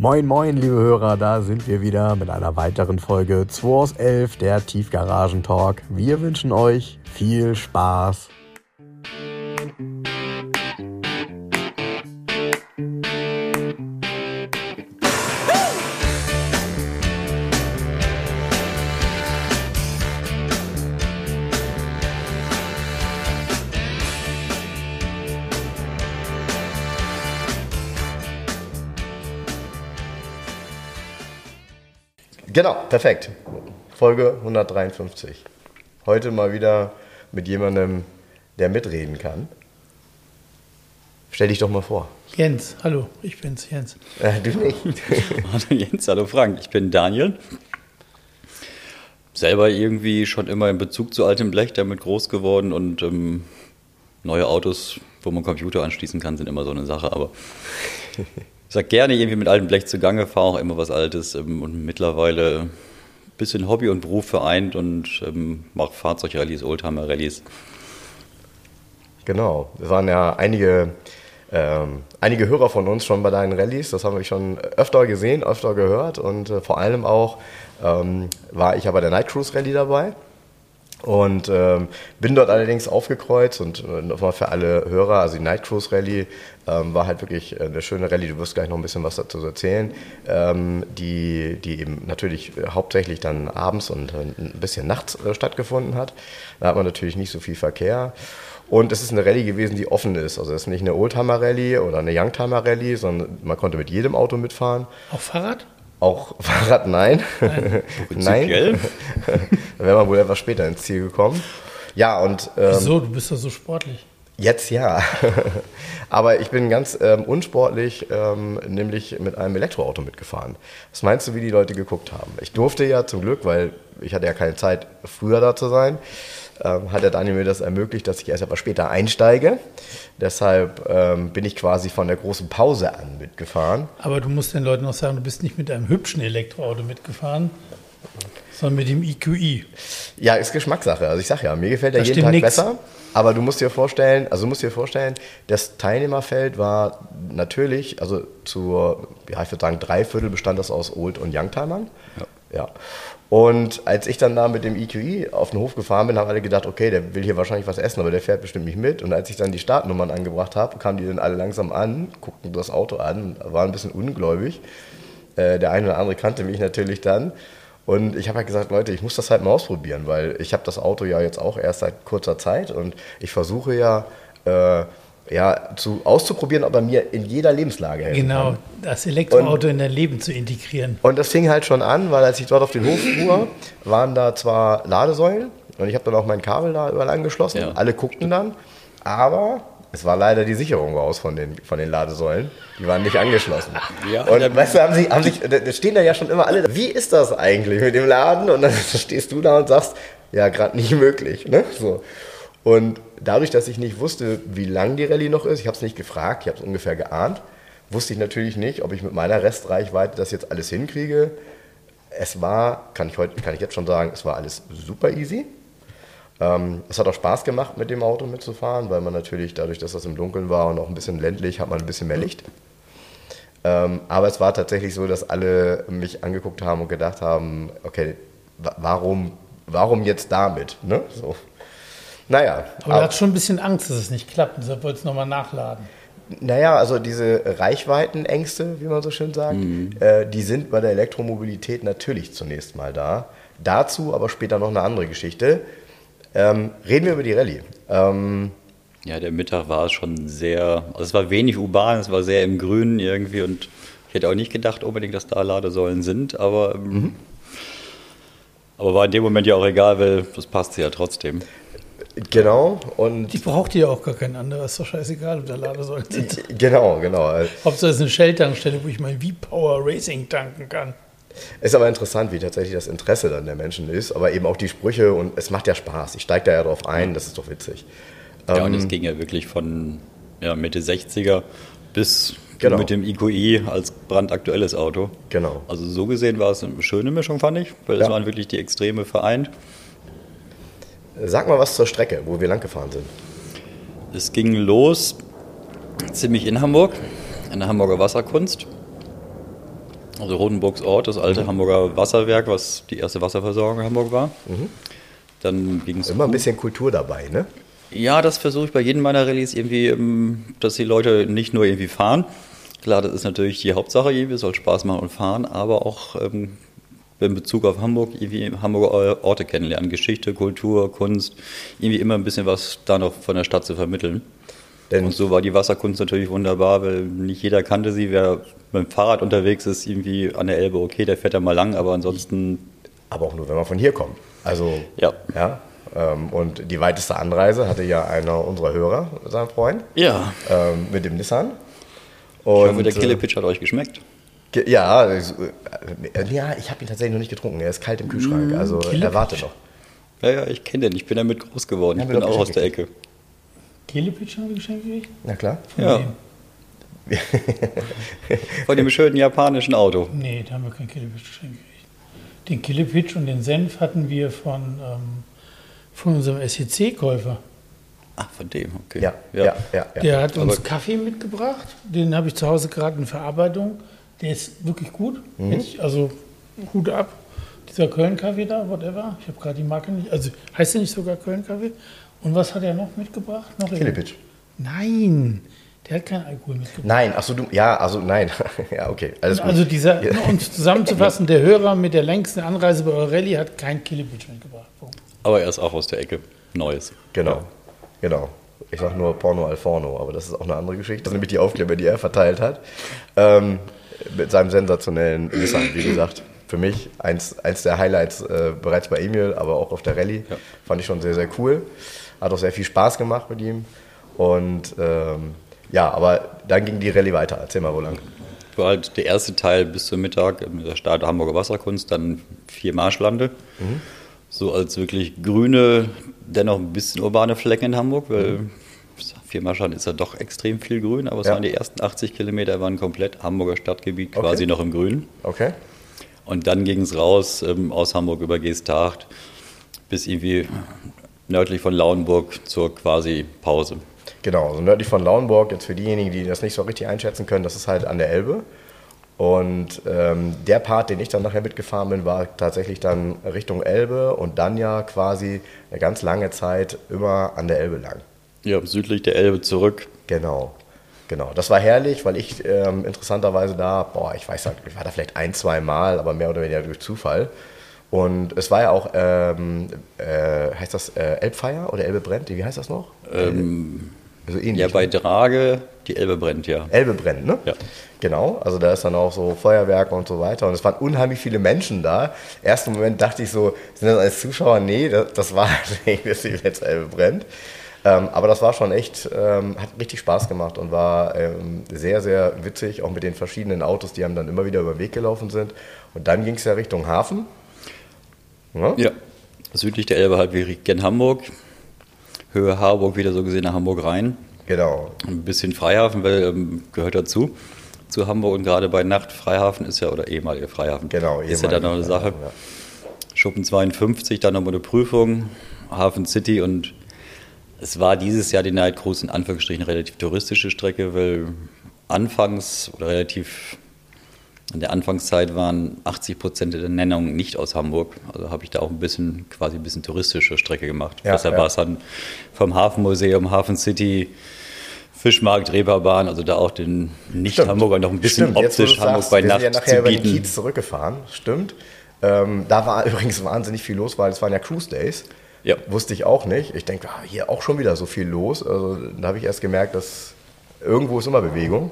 Moin, moin, liebe Hörer, da sind wir wieder mit einer weiteren Folge 2 aus 11, der Tiefgaragen-Talk. Wir wünschen euch viel Spaß. Genau, perfekt. Folge 153. Heute mal wieder mit jemandem, der mitreden kann. Stell dich doch mal vor. Jens, hallo, ich bin's, Jens. Äh, du nicht. Hallo Jens, hallo Frank, ich bin Daniel. Selber irgendwie schon immer in Bezug zu altem Blech damit groß geworden und ähm, neue Autos, wo man Computer anschließen kann, sind immer so eine Sache, aber ich sag gerne irgendwie mit altem Blech zugange, fahre auch immer was Altes ähm, und mittlerweile ein bisschen Hobby und Beruf vereint und ähm, mache Fahrzeugrallyes, Oldtimer-Rallyes. Genau, es waren ja einige, ähm, einige Hörer von uns schon bei deinen Rallyes. Das haben wir schon öfter gesehen, öfter gehört und äh, vor allem auch ähm, war ich ja bei der Night Cruise Rallye dabei. Und ähm, bin dort allerdings aufgekreuzt und äh, nochmal für alle Hörer, also die Night Cruise Rallye ähm, war halt wirklich eine schöne Rallye, du wirst gleich noch ein bisschen was dazu erzählen, ähm, die, die eben natürlich hauptsächlich dann abends und äh, ein bisschen nachts äh, stattgefunden hat. Da hat man natürlich nicht so viel Verkehr. Und es ist eine Rallye gewesen, die offen ist. Also es ist nicht eine Oldtimer Rallye oder eine Youngtimer Rallye, sondern man konnte mit jedem Auto mitfahren. Auch Fahrrad? Auch Fahrrad, nein. Nein. Da wäre man wohl etwas später ins Ziel gekommen. Ja, und ähm, Wieso? Du bist doch so sportlich. jetzt ja. Aber ich bin ganz ähm, unsportlich, ähm, nämlich mit einem Elektroauto mitgefahren. Was meinst du, wie die Leute geguckt haben? Ich durfte ja zum Glück, weil ich hatte ja keine Zeit, früher da zu sein, ähm, hat der Daniel mir das ermöglicht, dass ich erst etwas später einsteige. Deshalb ähm, bin ich quasi von der großen Pause an mitgefahren. Aber du musst den Leuten noch sagen, du bist nicht mit einem hübschen Elektroauto mitgefahren, sondern mit dem EQI. Ja, ist Geschmackssache. Also ich sag ja, mir gefällt der Da jeden Tag nix. besser. Aber du musst dir vorstellen, also musst dir vorstellen, das Teilnehmerfeld war natürlich, also zur, ja, ich würde sagen, drei Viertel bestand das aus Old- und Youngtimern. Ja. ja. Und als ich dann da mit dem EQI auf den Hof gefahren bin, haben alle gedacht, okay, der will hier wahrscheinlich was essen, aber der fährt bestimmt nicht mit. Und als ich dann die Startnummern angebracht habe, kamen die dann alle langsam an, guckten das Auto an, waren ein bisschen ungläubig. Äh, der eine oder andere kannte mich natürlich dann. Und ich habe halt gesagt, Leute, ich muss das halt mal ausprobieren, weil ich habe das Auto ja jetzt auch erst seit kurzer Zeit und ich versuche ja, äh, ja zu, auszuprobieren, ob er mir in jeder Lebenslage helfen Genau, kann. das Elektroauto in dein Leben zu integrieren. Und das fing halt schon an, weil als ich dort auf den Hof fuhr, waren da zwar Ladesäulen und ich habe dann auch mein Kabel da überall angeschlossen. Ja. Alle guckten dann, aber es war leider die Sicherung raus von den, von den Ladesäulen. Die waren nicht angeschlossen. Ja, und weißt du, haben sich, haben sich, da stehen da ja schon immer alle, wie ist das eigentlich mit dem Laden? Und dann stehst du da und sagst, ja, gerade nicht möglich. Ne? So. Und dadurch, dass ich nicht wusste, wie lang die Rallye noch ist, ich habe es nicht gefragt, ich habe es ungefähr geahnt, wusste ich natürlich nicht, ob ich mit meiner Restreichweite das jetzt alles hinkriege. Es war, kann ich, heute, kann ich jetzt schon sagen, es war alles super easy. Ähm, es hat auch Spaß gemacht, mit dem Auto mitzufahren, weil man natürlich dadurch, dass das im Dunkeln war und auch ein bisschen ländlich, hat man ein bisschen mehr Licht. Ähm, aber es war tatsächlich so, dass alle mich angeguckt haben und gedacht haben, okay, wa- warum, warum jetzt damit? Ne? So. Naja, Aber du hattest schon ein bisschen Angst, dass es nicht klappt. Deshalb wolltest du nochmal nachladen. Naja, also diese Reichweitenängste, wie man so schön sagt, äh, die sind bei der Elektromobilität natürlich zunächst mal da. Dazu aber später noch eine andere Geschichte. Ähm, reden wir über die Rallye. Ähm, Ja, der Mittag war schon sehr, also es war wenig urban, es war sehr im Grünen irgendwie und ich hätte auch nicht gedacht unbedingt, dass da Ladesäulen sind, aber, ähm, aber war in dem Moment ja auch egal, weil das passte ja trotzdem. Genau, und Die braucht ihr ja auch gar kein anderer. Ist doch scheißegal, ob da Ladesäulen sind. genau, genau. Hauptsache es ist eine Shell-Tankstelle, wo ich mein V-Power Racing tanken kann. Ist aber interessant, wie tatsächlich das Interesse dann der Menschen ist, aber eben auch die Sprüche und es macht ja Spaß. Ich steige da ja drauf ein, das ist doch witzig. Ja, und Ähm, es ging ja wirklich von ja, Mitte 60er bis Genau. mit dem IQI als brandaktuelles Auto. Genau. Also so gesehen war es eine schöne Mischung, fand ich, weil Ja. es waren wirklich die Extreme vereint. Sag mal was zur Strecke, wo wir lang gefahren sind. Es ging los ziemlich in Hamburg, in der Hamburger Wasserkunst. Also Rodenburgs Ort, das alte Hamburger Wasserwerk, was die erste Wasserversorgung in Hamburg war. Dann ging es Immer ein bisschen Kultur dabei, ne? Ja, das versuche ich bei jedem meiner Rallyes irgendwie, ähm, dass die Leute nicht nur irgendwie fahren. Klar, das ist natürlich die Hauptsache irgendwie, es soll Spaß machen und fahren, aber auch ähm, in Bezug auf Hamburg irgendwie Hamburger Orte kennenlernen, Geschichte, Kultur, Kunst, irgendwie immer ein bisschen was da noch von der Stadt zu vermitteln. Denn- und so war die Wasserkunst natürlich wunderbar, weil nicht jeder kannte sie. Wer mit dem Fahrrad unterwegs ist, irgendwie an der Elbe, okay, der fährt da mal lang, aber ansonsten, Aber auch nur, wenn man von hier kommt. Also, Ja. ja ähm, und die weiteste Anreise hatte ja einer unserer Hörer, sein Freund, ja. ähm, mit dem Nissan. Ich hoffe, der äh, Killepitch hat euch geschmeckt. Ja, äh, ja ich habe ihn tatsächlich noch nicht getrunken. Er ist kalt im Kühlschrank, also er wartet noch. Ja, ja, ich kenne den, ich bin damit groß geworden. Ja, ich bin auch aus der Ecke. Kelepitch haben wir geschenkt gekriegt? Na klar. Von Ja. wem? Von dem schönen japanischen Auto. Nee, da haben wir kein Killepitch geschenkt gekriegt. Den Killepitch und den Senf hatten wir von, ähm, von unserem SEC-Käufer. Ach, von dem, okay. Ja, ja, ja. ja, Der hat uns Aber- Kaffee mitgebracht. Den habe ich zu Hause gerade in Verarbeitung. Der ist wirklich gut. Mhm. Ich, also Hut ab. Dieser Köln-Kaffee da, whatever. Ich habe gerade die Marke nicht. Also heißt der nicht sogar Köln-Kaffee? Und was hat er noch mitgebracht? Noch Killepitch. Nein, der hat keinen Alkohol mitgebracht. Nein, achso, du, ja, also nein. ja, okay, alles gut. Also dieser, um zusammenzufassen, der Hörer mit der längsten Anreise bei Eurelli hat kein Killepitch mitgebracht. Punkt. Aber er ist auch aus der Ecke. Neues. Genau, genau. Ich sag nur Porno al Forno, aber das ist auch eine andere Geschichte. Das ist nämlich die Aufkleber, die er verteilt hat. Ähm, mit seinem sensationellen Nissan, wie gesagt. Für mich eins, eins der Highlights äh, bereits bei Emil, aber auch auf der Rallye. Ja. Fand ich schon sehr, sehr cool. Hat auch sehr viel Spaß gemacht mit ihm. Und ähm, ja, aber dann ging die Rallye weiter. Erzähl mal, wo lang. War halt der erste Teil bis zum Mittag mit der Start der Hamburger Wasserkunst, dann vier Marschlande. So als wirklich grüne, dennoch ein bisschen urbane Flecken in Hamburg, weil vier Marschlande ist ja doch extrem viel grün, aber es Ja. waren die ersten 80 Kilometer waren komplett Hamburger Stadtgebiet, Okay. quasi noch im Grün. Okay? Und dann ging es raus ähm, aus Hamburg über Geesthacht bis irgendwie nördlich von Lauenburg zur quasi Pause. Genau, also nördlich von Lauenburg, jetzt für diejenigen, die das nicht so richtig einschätzen können, das ist halt an der Elbe. Und ähm, der Part, den ich dann nachher mitgefahren bin, war tatsächlich dann Richtung Elbe und dann ja quasi eine ganz lange Zeit immer an der Elbe lang. Ja, südlich der Elbe zurück. Genau, genau. Das war herrlich, weil ich ähm, interessanterweise da, boah, ich weiß, ich war da vielleicht ein, zwei Mal, aber mehr oder weniger durch Zufall. Und es war ja auch, ähm, äh, heißt das äh, Elbfeier oder Elbe brennt? Wie heißt das noch? Ähm, Also ähnlich, ja, bei ne? Drage, die Elbe brennt ja. Elbe brennt, ne? Ja. Genau, also da ist dann auch so Feuerwerk und so weiter. Und es waren unheimlich viele Menschen da. Ersten Moment dachte ich so, sind das als Zuschauer? Nee, das, das war dass die Elbe brennt. Ähm, aber das war schon echt, ähm, hat richtig Spaß gemacht und war ähm, sehr, sehr witzig, auch mit den verschiedenen Autos, die einem dann immer wieder über den Weg gelaufen sind. Und dann ging es ja Richtung Hafen. Ja? Ja. Südlich der Elbe halt wie gen Hamburg. Höhe Harburg wieder so gesehen nach Hamburg rein. Genau. Ein bisschen Freihafen, weil ähm, gehört dazu. Zu Hamburg und gerade bei Nacht Freihafen ist ja, oder ehemaliger Freihafen, Genau, ist ja dann noch eine Sache. Freihafen, Schuppen 52, dann nochmal eine Prüfung, Hafen City und es war dieses Jahr die Night Cruise in Anführungsstrichen eine relativ touristische Strecke, weil anfangs oder relativ in der Anfangszeit waren 80 Prozent der Nennungen nicht aus Hamburg. Also habe ich da auch ein bisschen, quasi ein bisschen touristische Strecke gemacht. Ja, Deshalb ja. war es dann vom Hafenmuseum, Hafen City, Fischmarkt, Reeperbahn, also da auch den Nicht-Hamburger noch ein bisschen Stimmt, jetzt, optisch du Hamburg sagst, bei wir Nacht sind ja nachher zu über den bieten. Kiez zurückgefahren, stimmt. Ähm, da war übrigens wahnsinnig viel los, weil es waren ja Cruise Days. Ja. Wusste ich auch nicht. Ich denke, ah, hier auch schon wieder so viel los. Also, da habe ich erst gemerkt, dass irgendwo ist immer Bewegung.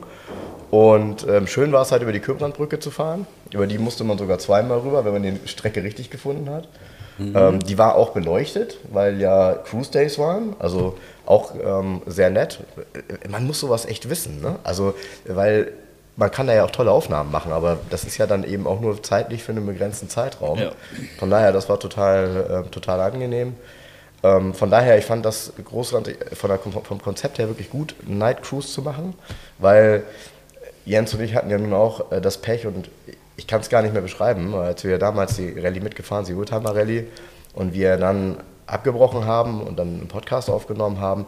Und ähm, schön war es halt über die Köbrandbrücke zu fahren. Über die musste man sogar zweimal rüber, wenn man die Strecke richtig gefunden hat. Ähm, die war auch beleuchtet, weil ja Cruise Days waren. Also auch ähm, sehr nett. Man muss sowas echt wissen. Ne? Also, weil man kann da ja auch tolle Aufnahmen machen, aber das ist ja dann eben auch nur zeitlich für einen begrenzten Zeitraum. Ja. Von daher, das war total, äh, total angenehm. Ähm, von daher, ich fand das großartig, von der, vom Konzept her wirklich gut, einen Night Cruise zu machen, weil Jens und ich hatten ja nun auch äh, das Pech und ich kann es gar nicht mehr beschreiben, als wir damals die Rallye mitgefahren sind, die Oldtimer Rallye, und wir dann abgebrochen haben und dann einen Podcast aufgenommen haben.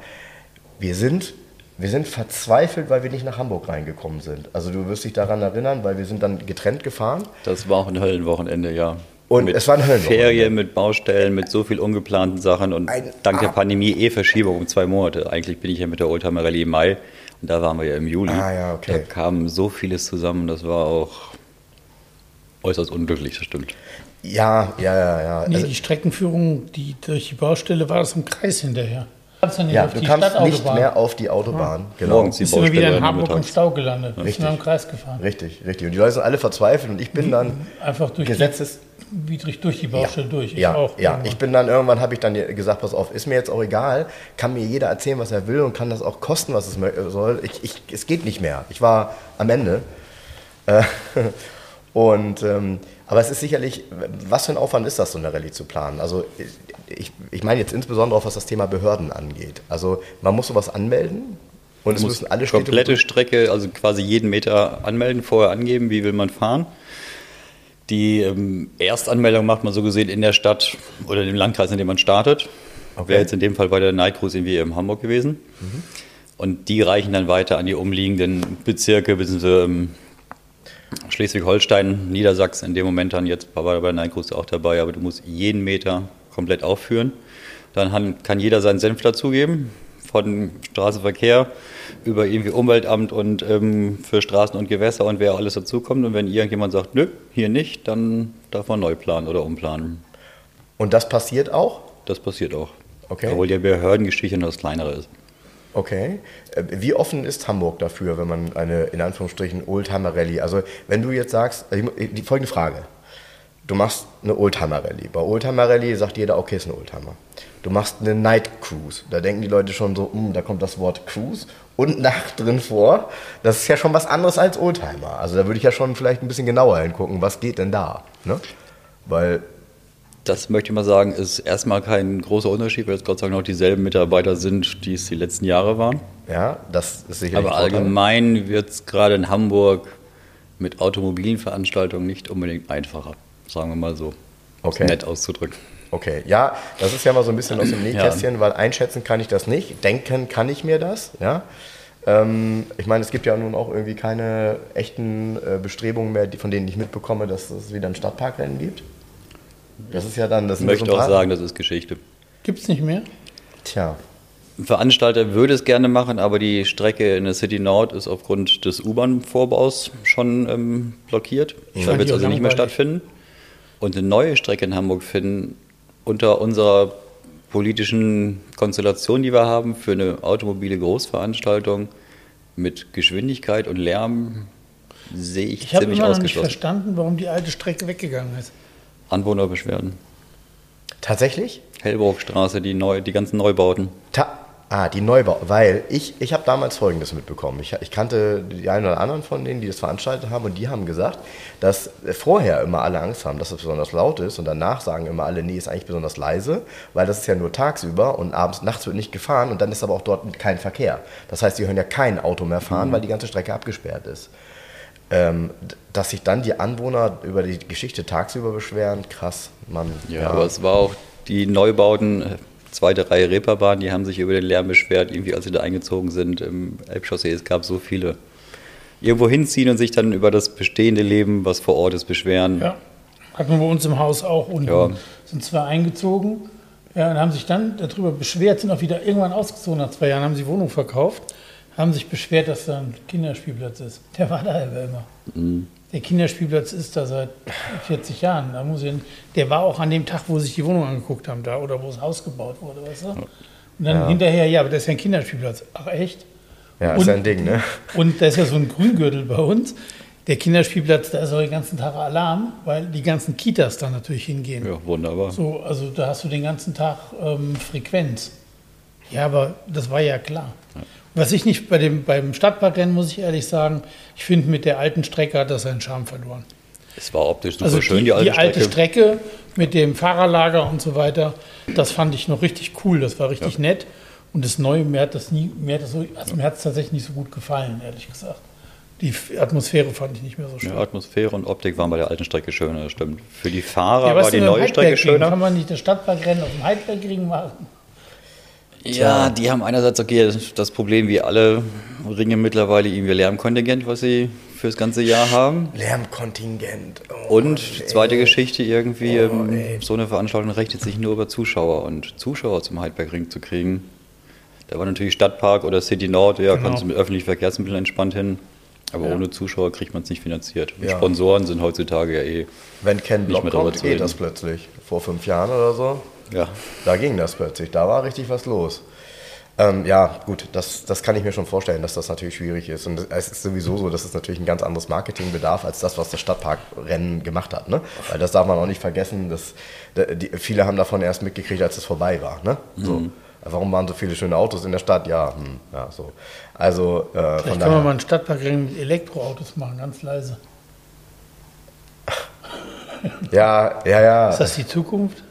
Wir sind wir sind verzweifelt, weil wir nicht nach Hamburg reingekommen sind. Also du wirst dich daran erinnern, weil wir sind dann getrennt gefahren. Das war auch ein Höllenwochenende, ja. Und mit es war ein Höllenwochenende. Ferien, mit Baustellen, mit so viel ungeplanten Sachen und Ein dank der Ab- Pandemie eh Verschiebung um zwei Monate. Eigentlich bin ich ja mit der Oldtimer Rallye im Mai und da waren wir ja im Juli. Ah, ja, okay. Da kam so vieles zusammen, das war auch äußerst unglücklich, das stimmt. Ja, ja, ja, ja. Nee, Also, die Streckenführung, die durch die Baustelle war das im Kreis hinterher. Kannst du nicht ja, auf du die kamst nicht mehr auf die Autobahn. Genau. Morgens die Bist du wieder in Hamburg im. Stau gelandet. Bist Richtig. du im Kreis gefahren. Richtig, richtig. Und die Leute sind alle verzweifelt und ich bin dann Einfach durch Gesetzes... die, widrig durch die Baustelle durch. Ich ja, auch. ja. irgendwann. Ich bin dann irgendwann habe ich dann gesagt, pass auf, ist mir jetzt auch egal, kann mir jeder erzählen, was er will und kann das auch kosten, was es soll. Ich, ich, es geht nicht mehr. Ich war am Ende. Äh, und ähm, aber es ist sicherlich, was für ein Aufwand ist das, so eine Rallye zu planen? Also ich, ich meine jetzt insbesondere auch, was das Thema Behörden angeht. Also man muss sowas anmelden und es müssen alle Städte komplette Strecke, also quasi jeden Meter anmelden, vorher angeben, wie will man fahren. Die ähm, Erstanmeldung macht man so gesehen in der Stadt oder dem Landkreis, in dem man startet. Okay. Wäre jetzt in dem Fall bei der Night Cruise irgendwie in Hamburg gewesen. Und die reichen dann weiter an die umliegenden Bezirke, bzw. Schleswig-Holstein, Niedersachsen in dem Moment dann jetzt war bei der Cruise auch dabei, aber du musst jeden Meter komplett aufführen. Dann kann jeder seinen Senf dazugeben, von Straßenverkehr über irgendwie Umweltamt und ähm, für Straßen und Gewässer und wer alles dazukommt. Und wenn irgendjemand sagt, nö, hier nicht, dann darf man neu planen oder umplanen. Und das passiert auch? Das passiert auch. Okay. Obwohl die Behördengeschichte noch das kleinere ist. Okay. Äh, Wie offen ist Hamburg dafür, wenn man eine, in Anführungsstrichen, Oldtimer-Rallye, also wenn du jetzt sagst, also die folgende Frage. Du machst eine Oldtimer-Rallye. Bei Oldtimer-Rallye sagt jeder, okay, ist ein Oldtimer. Du machst eine Night Cruise. Da denken die Leute schon so, "Hm, da kommt das Wort Cruise und Nacht drin vor. Das ist ja schon was anderes als Oldtimer. Also da würde ich ja schon vielleicht ein bisschen genauer hingucken, was geht denn da? Ne? Weil, Das möchte ich mal sagen, ist erstmal kein großer Unterschied, weil es Gott sei Dank noch dieselben Mitarbeiter sind, die es die letzten Jahre waren. ja, das ist sicherlich Aber allgemein wird es gerade in Hamburg mit automobilen Veranstaltungen nicht unbedingt einfacher, sagen wir mal so. Okay. Nett auszudrücken. Okay, ja, das ist ja mal so ein bisschen aus dem Nähkästchen, weil einschätzen kann ich das nicht, denken kann ich mir das, ja. Ähm, ich meine, es gibt ja nun auch irgendwie keine echten äh, Bestrebungen mehr, die, von denen ich mitbekomme, dass es wieder ein Stadtparkrennen gibt. Das ist ja dann, das Ich ja möchte auch sagen, das ist Geschichte. Gibt es nicht mehr? Tja, Ein Veranstalter würde es gerne machen, aber die Strecke in der City Nord ist aufgrund des U-Bahn-Vorbaus schon ähm, blockiert. Da fand wird es also nicht mehr stattfinden. Und eine neue Strecke in Hamburg finden unter unserer politischen Konstellation, die wir haben, für eine automobile Großveranstaltung mit Geschwindigkeit und Lärm sehe ich, Ich habe ziemlich immer noch nicht ausgeschlossen. verstanden, warum die alte Strecke weggegangen ist. Anwohnerbeschwerden. tatsächlich? Hellbruchstraße, die, neu, die ganzen Neubauten. Ta ah, die Neubau, weil ich, ich habe damals Folgendes mitbekommen. Ich, ich kannte die einen oder anderen von denen, die das veranstaltet haben und die haben gesagt, dass vorher immer alle Angst haben, dass es besonders laut ist und danach sagen immer alle, nee, ist eigentlich besonders leise, weil das ist ja nur tagsüber und abends, nachts wird nicht gefahren und dann ist aber auch dort kein Verkehr. Das heißt, sie hören ja kein Auto mehr fahren, weil die ganze Strecke abgesperrt ist. Ähm, dass sich dann die Anwohner über die Geschichte tagsüber beschweren, krass, Mann. Ja, aber es war auch die Neubauten, äh, zweite Reihe Reeperbahn, die haben sich über den Lärm beschwert, irgendwie als sie da eingezogen sind im Elbchaussee. Es gab so viele. Irgendwo hinziehen und sich dann über das bestehende Leben, was vor Ort ist, beschweren. Ja. Hatten wir bei uns im Haus auch unten. Ja. Sind zwei eingezogen ja, und haben sich dann darüber beschwert, sind auch wieder irgendwann ausgezogen nach zwei Jahren, haben sie Wohnung verkauft, haben sich beschwert, dass da ein Kinderspielplatz ist. Der war da aber immer. Mhm. Der Kinderspielplatz ist da seit 40 Jahren. Da muss ich, der war auch an dem Tag, wo sie sich die Wohnung angeguckt haben, da oder wo das Haus gebaut wurde, weißt du? Und dann hinterher, ja, aber das ist ja ein Kinderspielplatz. Ach echt? Ja, ist Und- ja ein Ding, ne? Und da ist ja so ein Grüngürtel bei uns. Der Kinderspielplatz, da ist auch den ganzen Tag Alarm, weil die ganzen Kitas da natürlich hingehen. Ja, wunderbar. So, also da hast du den ganzen Tag ähm, Frequenz. Ja, aber das war ja klar. Was ich nicht bei dem, beim Stadtparkrennen, muss ich ehrlich sagen, ich finde, mit der alten Strecke hat das seinen Charme verloren. Es war optisch super Also schön, die, die alte Strecke. Strecke mit dem Fahrerlager und so weiter, das fand ich noch richtig cool, das war richtig nett. Und das Neue, mir hat das nie, mir hat das so, also mir hat es tatsächlich nicht so gut gefallen, ehrlich gesagt. Die Atmosphäre fand ich nicht mehr so schön. Ja, Atmosphäre und Optik waren bei der alten Strecke schöner, das stimmt. Für die Fahrer Ja, war die neue Strecke Heidbergring? Kann schöner. man nicht das Stadtparkrennen auf dem Heidbergring machen? Ja, die haben einerseits okay das Problem wie alle Ringe mittlerweile irgendwie Lärmkontingent, was sie fürs ganze Jahr haben. Lärmkontingent. Oh, Und Mann, zweite ey. Geschichte irgendwie, Oh, ähm, so eine Veranstaltung rechnet sich nur über Zuschauer und Zuschauer zum Heidbergring zu kriegen. Da war natürlich Stadtpark oder City Nord, ja, Genau. kannst du mit öffentlichen Verkehrsmitteln entspannt hin. Aber Ja. ohne Zuschauer kriegt man es nicht finanziert. Und Ja. Sponsoren sind heutzutage ja eh, Wenn Ken Nicht Block kommt, geht das plötzlich. Vor fünf Jahren oder so. Ja. Da ging das plötzlich. Da war richtig was los. Ähm, ja, gut, das, das kann ich mir schon vorstellen, dass das natürlich schwierig ist. Und es ist sowieso so, dass es natürlich ein ganz anderes Marketing bedarf, als das, was das Stadtparkrennen gemacht hat. Ne? Weil das darf man auch nicht vergessen. Dass, die, viele haben davon erst mitgekriegt, als es vorbei war. Ne? So. Warum waren so viele schöne Autos in der Stadt? Ja, hm, ja so. Also äh, von Vielleicht kann daher. man mal einen Stadtparkring mit Elektroautos machen, ganz leise. ja, ja, ja. Ist das die Zukunft?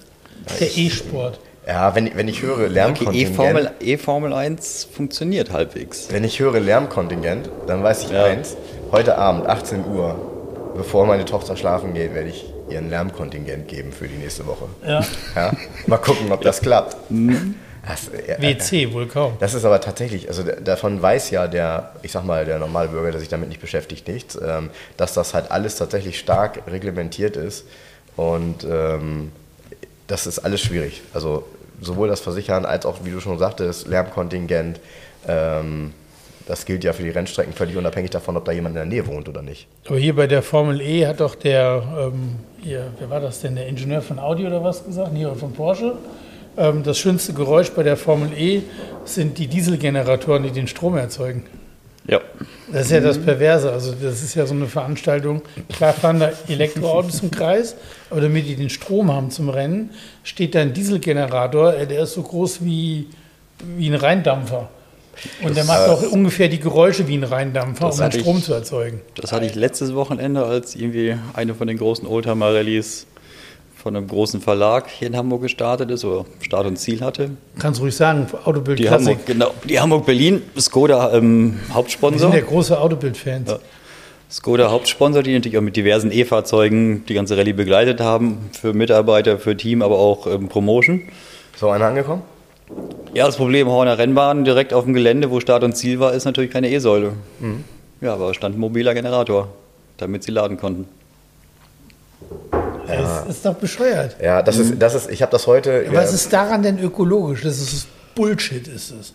Der E-Sport. Ja, wenn, wenn ich höre Lärmkontingent. E-Formel E-Formel 1 funktioniert halbwegs. Wenn ich höre Lärmkontingent, dann weiß ich Ja. eins, heute Abend, 18 Uhr, bevor meine Tochter schlafen geht, werde ich ihr ein Lärmkontingent geben für die nächste Woche. Ja. Ja? Mal gucken, ob das klappt. Mhm. Das, äh, WC wohl kaum. das ist aber tatsächlich, also davon weiß ja der, ich sag mal, der normale Bürger, der sich damit nicht beschäftigt, nichts, ähm, dass das halt alles tatsächlich stark reglementiert ist und ähm, das ist alles schwierig. Also sowohl das Versichern als auch, wie du schon sagtest, Lärmkontingent, ähm, das gilt ja für die Rennstrecken völlig unabhängig davon, ob da jemand in der Nähe wohnt oder nicht. Aber hier bei der Formel E hat doch der, ähm, hier, wer war das denn, der Ingenieur von Audi oder was gesagt? Nee, von Porsche. Ähm, das schönste Geräusch bei der Formel E sind die Dieselgeneratoren, die den Strom erzeugen. Ja. Das ist ja das Perverse. Also das ist ja so eine Veranstaltung. Klar fahren da Elektroautos im Kreis, aber damit die den Strom haben zum Rennen, steht da ein Dieselgenerator, äh, der ist so groß wie, wie ein Rheindampfer. Und der macht auch ungefähr die Geräusche wie ein Rheindampfer, um den hatte ich- Strom zu erzeugen. Das hatte ich letztes Wochenende, als irgendwie eine von den großen Oldtimer-Rallyes von einem großen Verlag hier in Hamburg gestartet ist oder Start und Ziel hatte. Kannst ruhig sagen, Autobild Die Klassik. Hamburg, genau, die Hamburg-Berlin, Skoda ähm, Wir sind Hauptsponsor. ja große Autobild-Fans. Ja. Skoda Hauptsponsor, die natürlich auch mit diversen E-Fahrzeugen die ganze Rallye begleitet haben, für Mitarbeiter, für Team, aber auch ähm, Promotion. So einer angekommen? Ja, das Problem Horner Rennbahn direkt auf dem Gelände, wo Start und Ziel war, ist natürlich keine E-Säule. Ja, aber stand ein mobiler Generator, damit sie laden konnten. Das ist doch bescheuert. Ja, das ist, das ist, ich habe das heute. Aber Was ist daran denn ökologisch? Das ist Bullshit, ist es.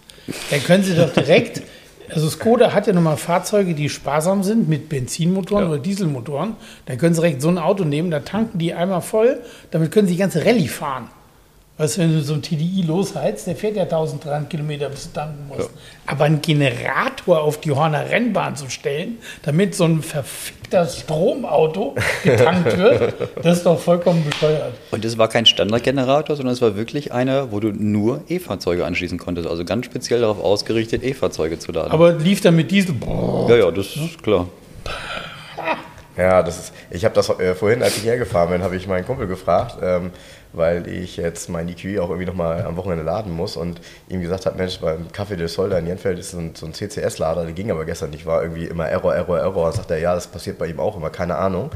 Dann können Sie doch direkt, also Skoda hat ja nochmal Fahrzeuge, die sparsam sind mit Benzinmotoren Ja. oder Dieselmotoren. Dann können Sie direkt so ein Auto nehmen, da tanken die einmal voll, damit können Sie die ganze Rallye fahren. Weißt du, wenn du so ein TDI losheizt, der fährt ja 1300 Kilometer, bis du tanken musst. Aber einen Generator auf die Horner Rennbahn zu stellen, damit so ein verfickter Stromauto getankt wird, das ist doch vollkommen bescheuert. Und es war kein Standardgenerator, sondern es war wirklich einer, wo du nur E-Fahrzeuge anschließen konntest. Also ganz speziell darauf ausgerichtet, E-Fahrzeuge zu laden. Aber lief dann mit Diesel. Boah. ja, ja, das ist klar. Ja, das ist. Ich habe das äh, vorhin, als ich hergefahren bin, habe ich meinen Kumpel gefragt, ähm, weil ich jetzt mein EQ auch irgendwie nochmal am Wochenende laden muss und ihm gesagt habe, Mensch, beim Café del Sol da in Jenfeld ist so ein, so ein CCS-Lader, der ging aber gestern nicht, war irgendwie immer Error, Error, Error. Und sagt er, ja, das passiert bei ihm auch immer, keine Ahnung.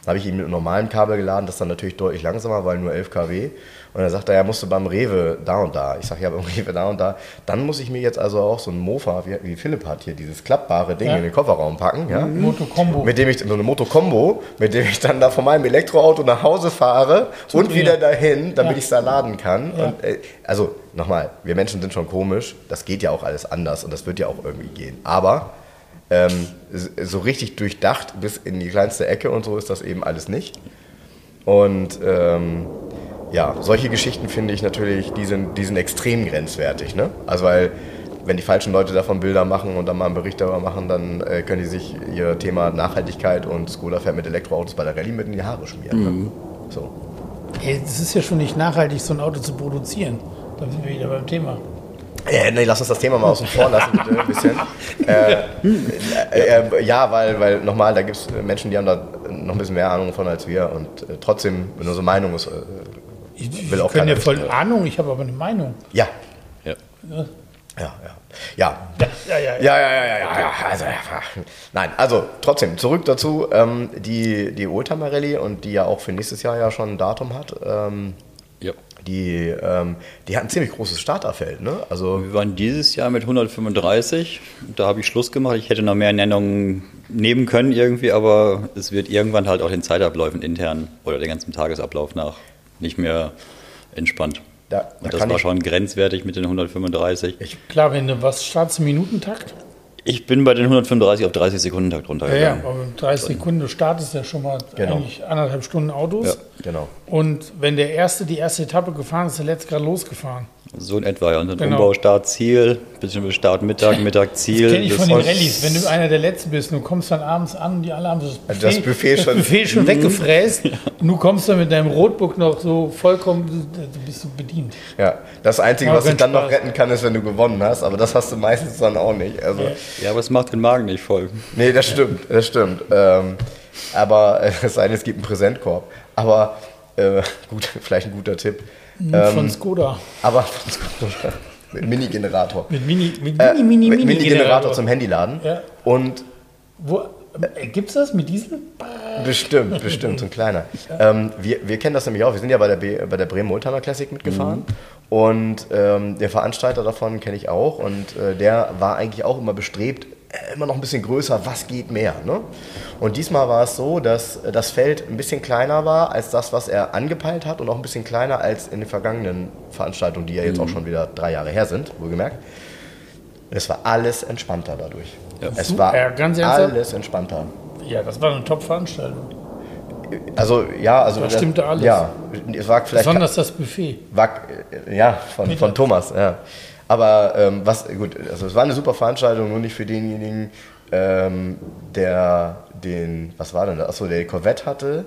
Dann habe ich ihn mit einem normalen Kabel geladen, das ist dann natürlich deutlich langsamer, weil nur 11 kW. Und dann sagt er, ja, musst du beim Rewe da und da. Ich sage, ja, beim Rewe da und da. Dann muss ich mir jetzt also auch so ein Mofa, wie, wie Philipp hat hier, dieses klappbare Ding Ja. in den Kofferraum packen. Ja? Moto Combo. Mit dem ich, so eine Moto Combo, mit dem ich dann da von meinem Elektroauto nach Hause fahre und dir. wieder dahin, damit Ja. ich es da laden kann. Ja. Und, äh, also nochmal, wir Menschen sind schon komisch, das geht ja auch alles anders und das wird ja auch irgendwie gehen. Aber ähm, so richtig durchdacht bis in die kleinste Ecke und so ist das eben alles nicht. Und ähm, ja, solche Geschichten finde ich natürlich, die sind, die sind extrem grenzwertig. Ne? Also weil, wenn die falschen Leute davon Bilder machen und dann mal einen Bericht darüber machen, dann äh, können die sich ihr Thema Nachhaltigkeit und Skoda fährt mit Elektroautos bei der Rallye mit in die Haare schmieren. Ne? So. Ey, es ist ja schon nicht nachhaltig, so ein Auto zu produzieren. Da sind wir wieder beim Thema. Äh, nee, lass uns das Thema mal außen vor lassen, bitte, ein bisschen. Äh, äh, äh, ja, weil, weil nochmal, da gibt es Menschen, die haben da noch ein bisschen mehr Ahnung von als wir und äh, trotzdem, wenn unsere Meinung ist, äh, Ich, Will ich auch können ja voll wissen, Ahnung, ich habe aber eine Meinung. ja, Ja. Ja, ja, ja. Ja, ja, ja. ja. Ja, ja, ja, ja, ja, ja. Also, ja. Nein, also trotzdem, zurück dazu, ähm, die, die Oldtimer Rallye und die ja auch für nächstes Jahr ja schon ein Datum hat, ähm, ja. die, ähm, die hatten ein ziemlich großes Starterfeld. Ne? Also Wir waren dieses Jahr mit 135. Da habe ich Schluss gemacht. Ich hätte noch mehr Nennungen nehmen können irgendwie, aber es wird irgendwann halt auch den Zeitabläufen intern oder den ganzen Tagesablauf nach nicht mehr entspannt. Da- da Und das war ich- schon grenzwertig mit den 135. Ich, Klar, wenn du was startest im Minutentakt, bin bei den 135 auf 30 Sekunden Takt ja, ja, runtergegangen. aber 30 Sekunden, du startest ja schon mal Genau. eigentlich anderthalb Stunden Autos. Ja. genau. Und wenn der erste die erste Etappe gefahren ist, der letzte gerade losgefahren. So in etwa. Ja. Und dann Genau. Umbau, Start, Ziel, bisschen Start, Mittag, Mittag, Ziel. Kenne ich Das- von den Rallyes, wenn du einer der Letzten bist und du kommst dann abends an und die alle haben so das Das Buffet das schon- Buffet schon weggefräst und du kommst dann mit deinem Rotbook noch so vollkommen, du, bist so bedient. Ja, das Einzige, Aber was dich kein dann noch Spaß. retten kann, ist, wenn du gewonnen hast, aber das hast du meistens dann auch nicht. Also, ja, aber es macht den Magen nicht voll. Nee, das stimmt, das stimmt. Ähm, aber äh, es sei denn, es gibt einen Präsentkorb. Aber äh, gut, vielleicht ein guter Tipp. Ähm, von Skoda. Aber mit Mini-Generator. Mit Mini, mit Äh, Mini, Mini, mit Mini, Mini-Generator zum Handyladen. Ja. Und Wo, äh, gibt's das mit Diesel? Bestimmt, bestimmt, so ein kleiner. Ähm, wir, wir kennen das nämlich auch. Wir sind ja bei der, B, bei der Bremen Oldtimer Classic mitgefahren. Und ähm, der Veranstalter davon kenne ich auch. Und äh, der war eigentlich auch immer bestrebt, immer noch ein bisschen größer, was geht mehr. Ne? Und diesmal war es so, dass äh, das Feld ein bisschen kleiner war als das, was er angepeilt hat. Und auch ein bisschen kleiner als in den vergangenen Veranstaltungen, die ja jetzt auch schon wieder drei Jahre her sind, wohlgemerkt. Es war alles entspannter dadurch. Ja. Es war Ja, alles entspannter. Ja, das war eine Top-Veranstaltung. Also ja, also Da stimmte alles. Ja, es war vielleicht Besonders das Buffet. war, äh, ja von, von Thomas. Ja. Aber ähm, was gut, also es war eine super Veranstaltung, nur nicht für denjenigen, ähm, der den, was war denn das? Achso, der die Corvette hatte,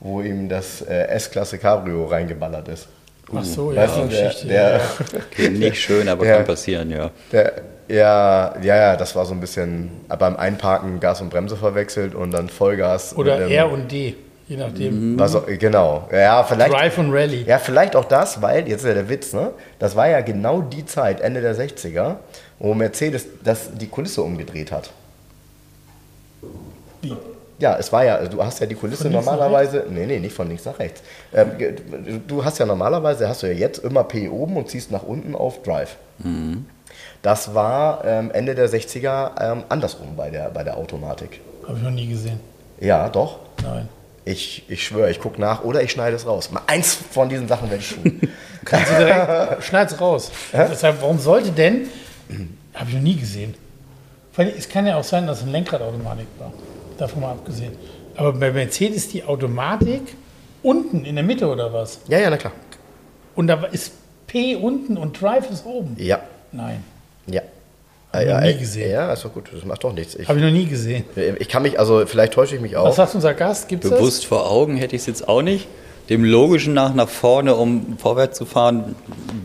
wo ihm das äh, S-Klasse Cabrio reingeballert ist. Ach so, ja, weißt du, der, Geschichte. der. Okay, nicht schön, aber Ja. kann passieren, ja. der, ja, ja, ja, das war so ein bisschen beim Einparken Gas und Bremse verwechselt und dann Vollgas. Oder R und D, je nachdem. was, auch- genau. Ja, vielleicht. Drive und Rally. Ja, vielleicht auch das, weil, jetzt ist ja der Witz, ne? Das war ja genau die Zeit, Ende der 60er, wo Mercedes das, die Kulisse umgedreht hat. Wie? Ja, es war ja, du hast ja die Kulisse normalerweise, nee, nee, nicht von links nach rechts. Ähm, du hast ja normalerweise, hast du ja jetzt immer P oben und ziehst nach unten auf Drive. Das war ähm, Ende der 60er ähm, andersrum bei der, bei der Automatik. Habe ich noch nie gesehen. Ja, doch. Nein. Ich, ich schwöre, ich gucke nach oder ich schneide es raus. Mal eins von diesen Sachen werde ich tun. Kannst du direkt, schneid's raus. Deshalb, warum sollte denn, habe ich noch nie gesehen. Es kann ja auch sein, dass es eine Lenkradautomatik war. Davon mal abgesehen. Aber bei Mercedes die Automatik unten in der Mitte oder was? ja, ja, na klar. Und da ist P unten und Drive ist oben. Ja, Nein. ja. Hab ich noch nie gesehen. Ja, ist doch gut, das macht doch nichts. Ich, Habe ich noch nie gesehen. ich kann mich, also vielleicht täusche ich mich Was auch. sagt unser Gast? Gibt es das? Bewusst vor Augen hätte ich es jetzt auch nicht. Dem Logischen nach nach vorne, um vorwärts zu fahren,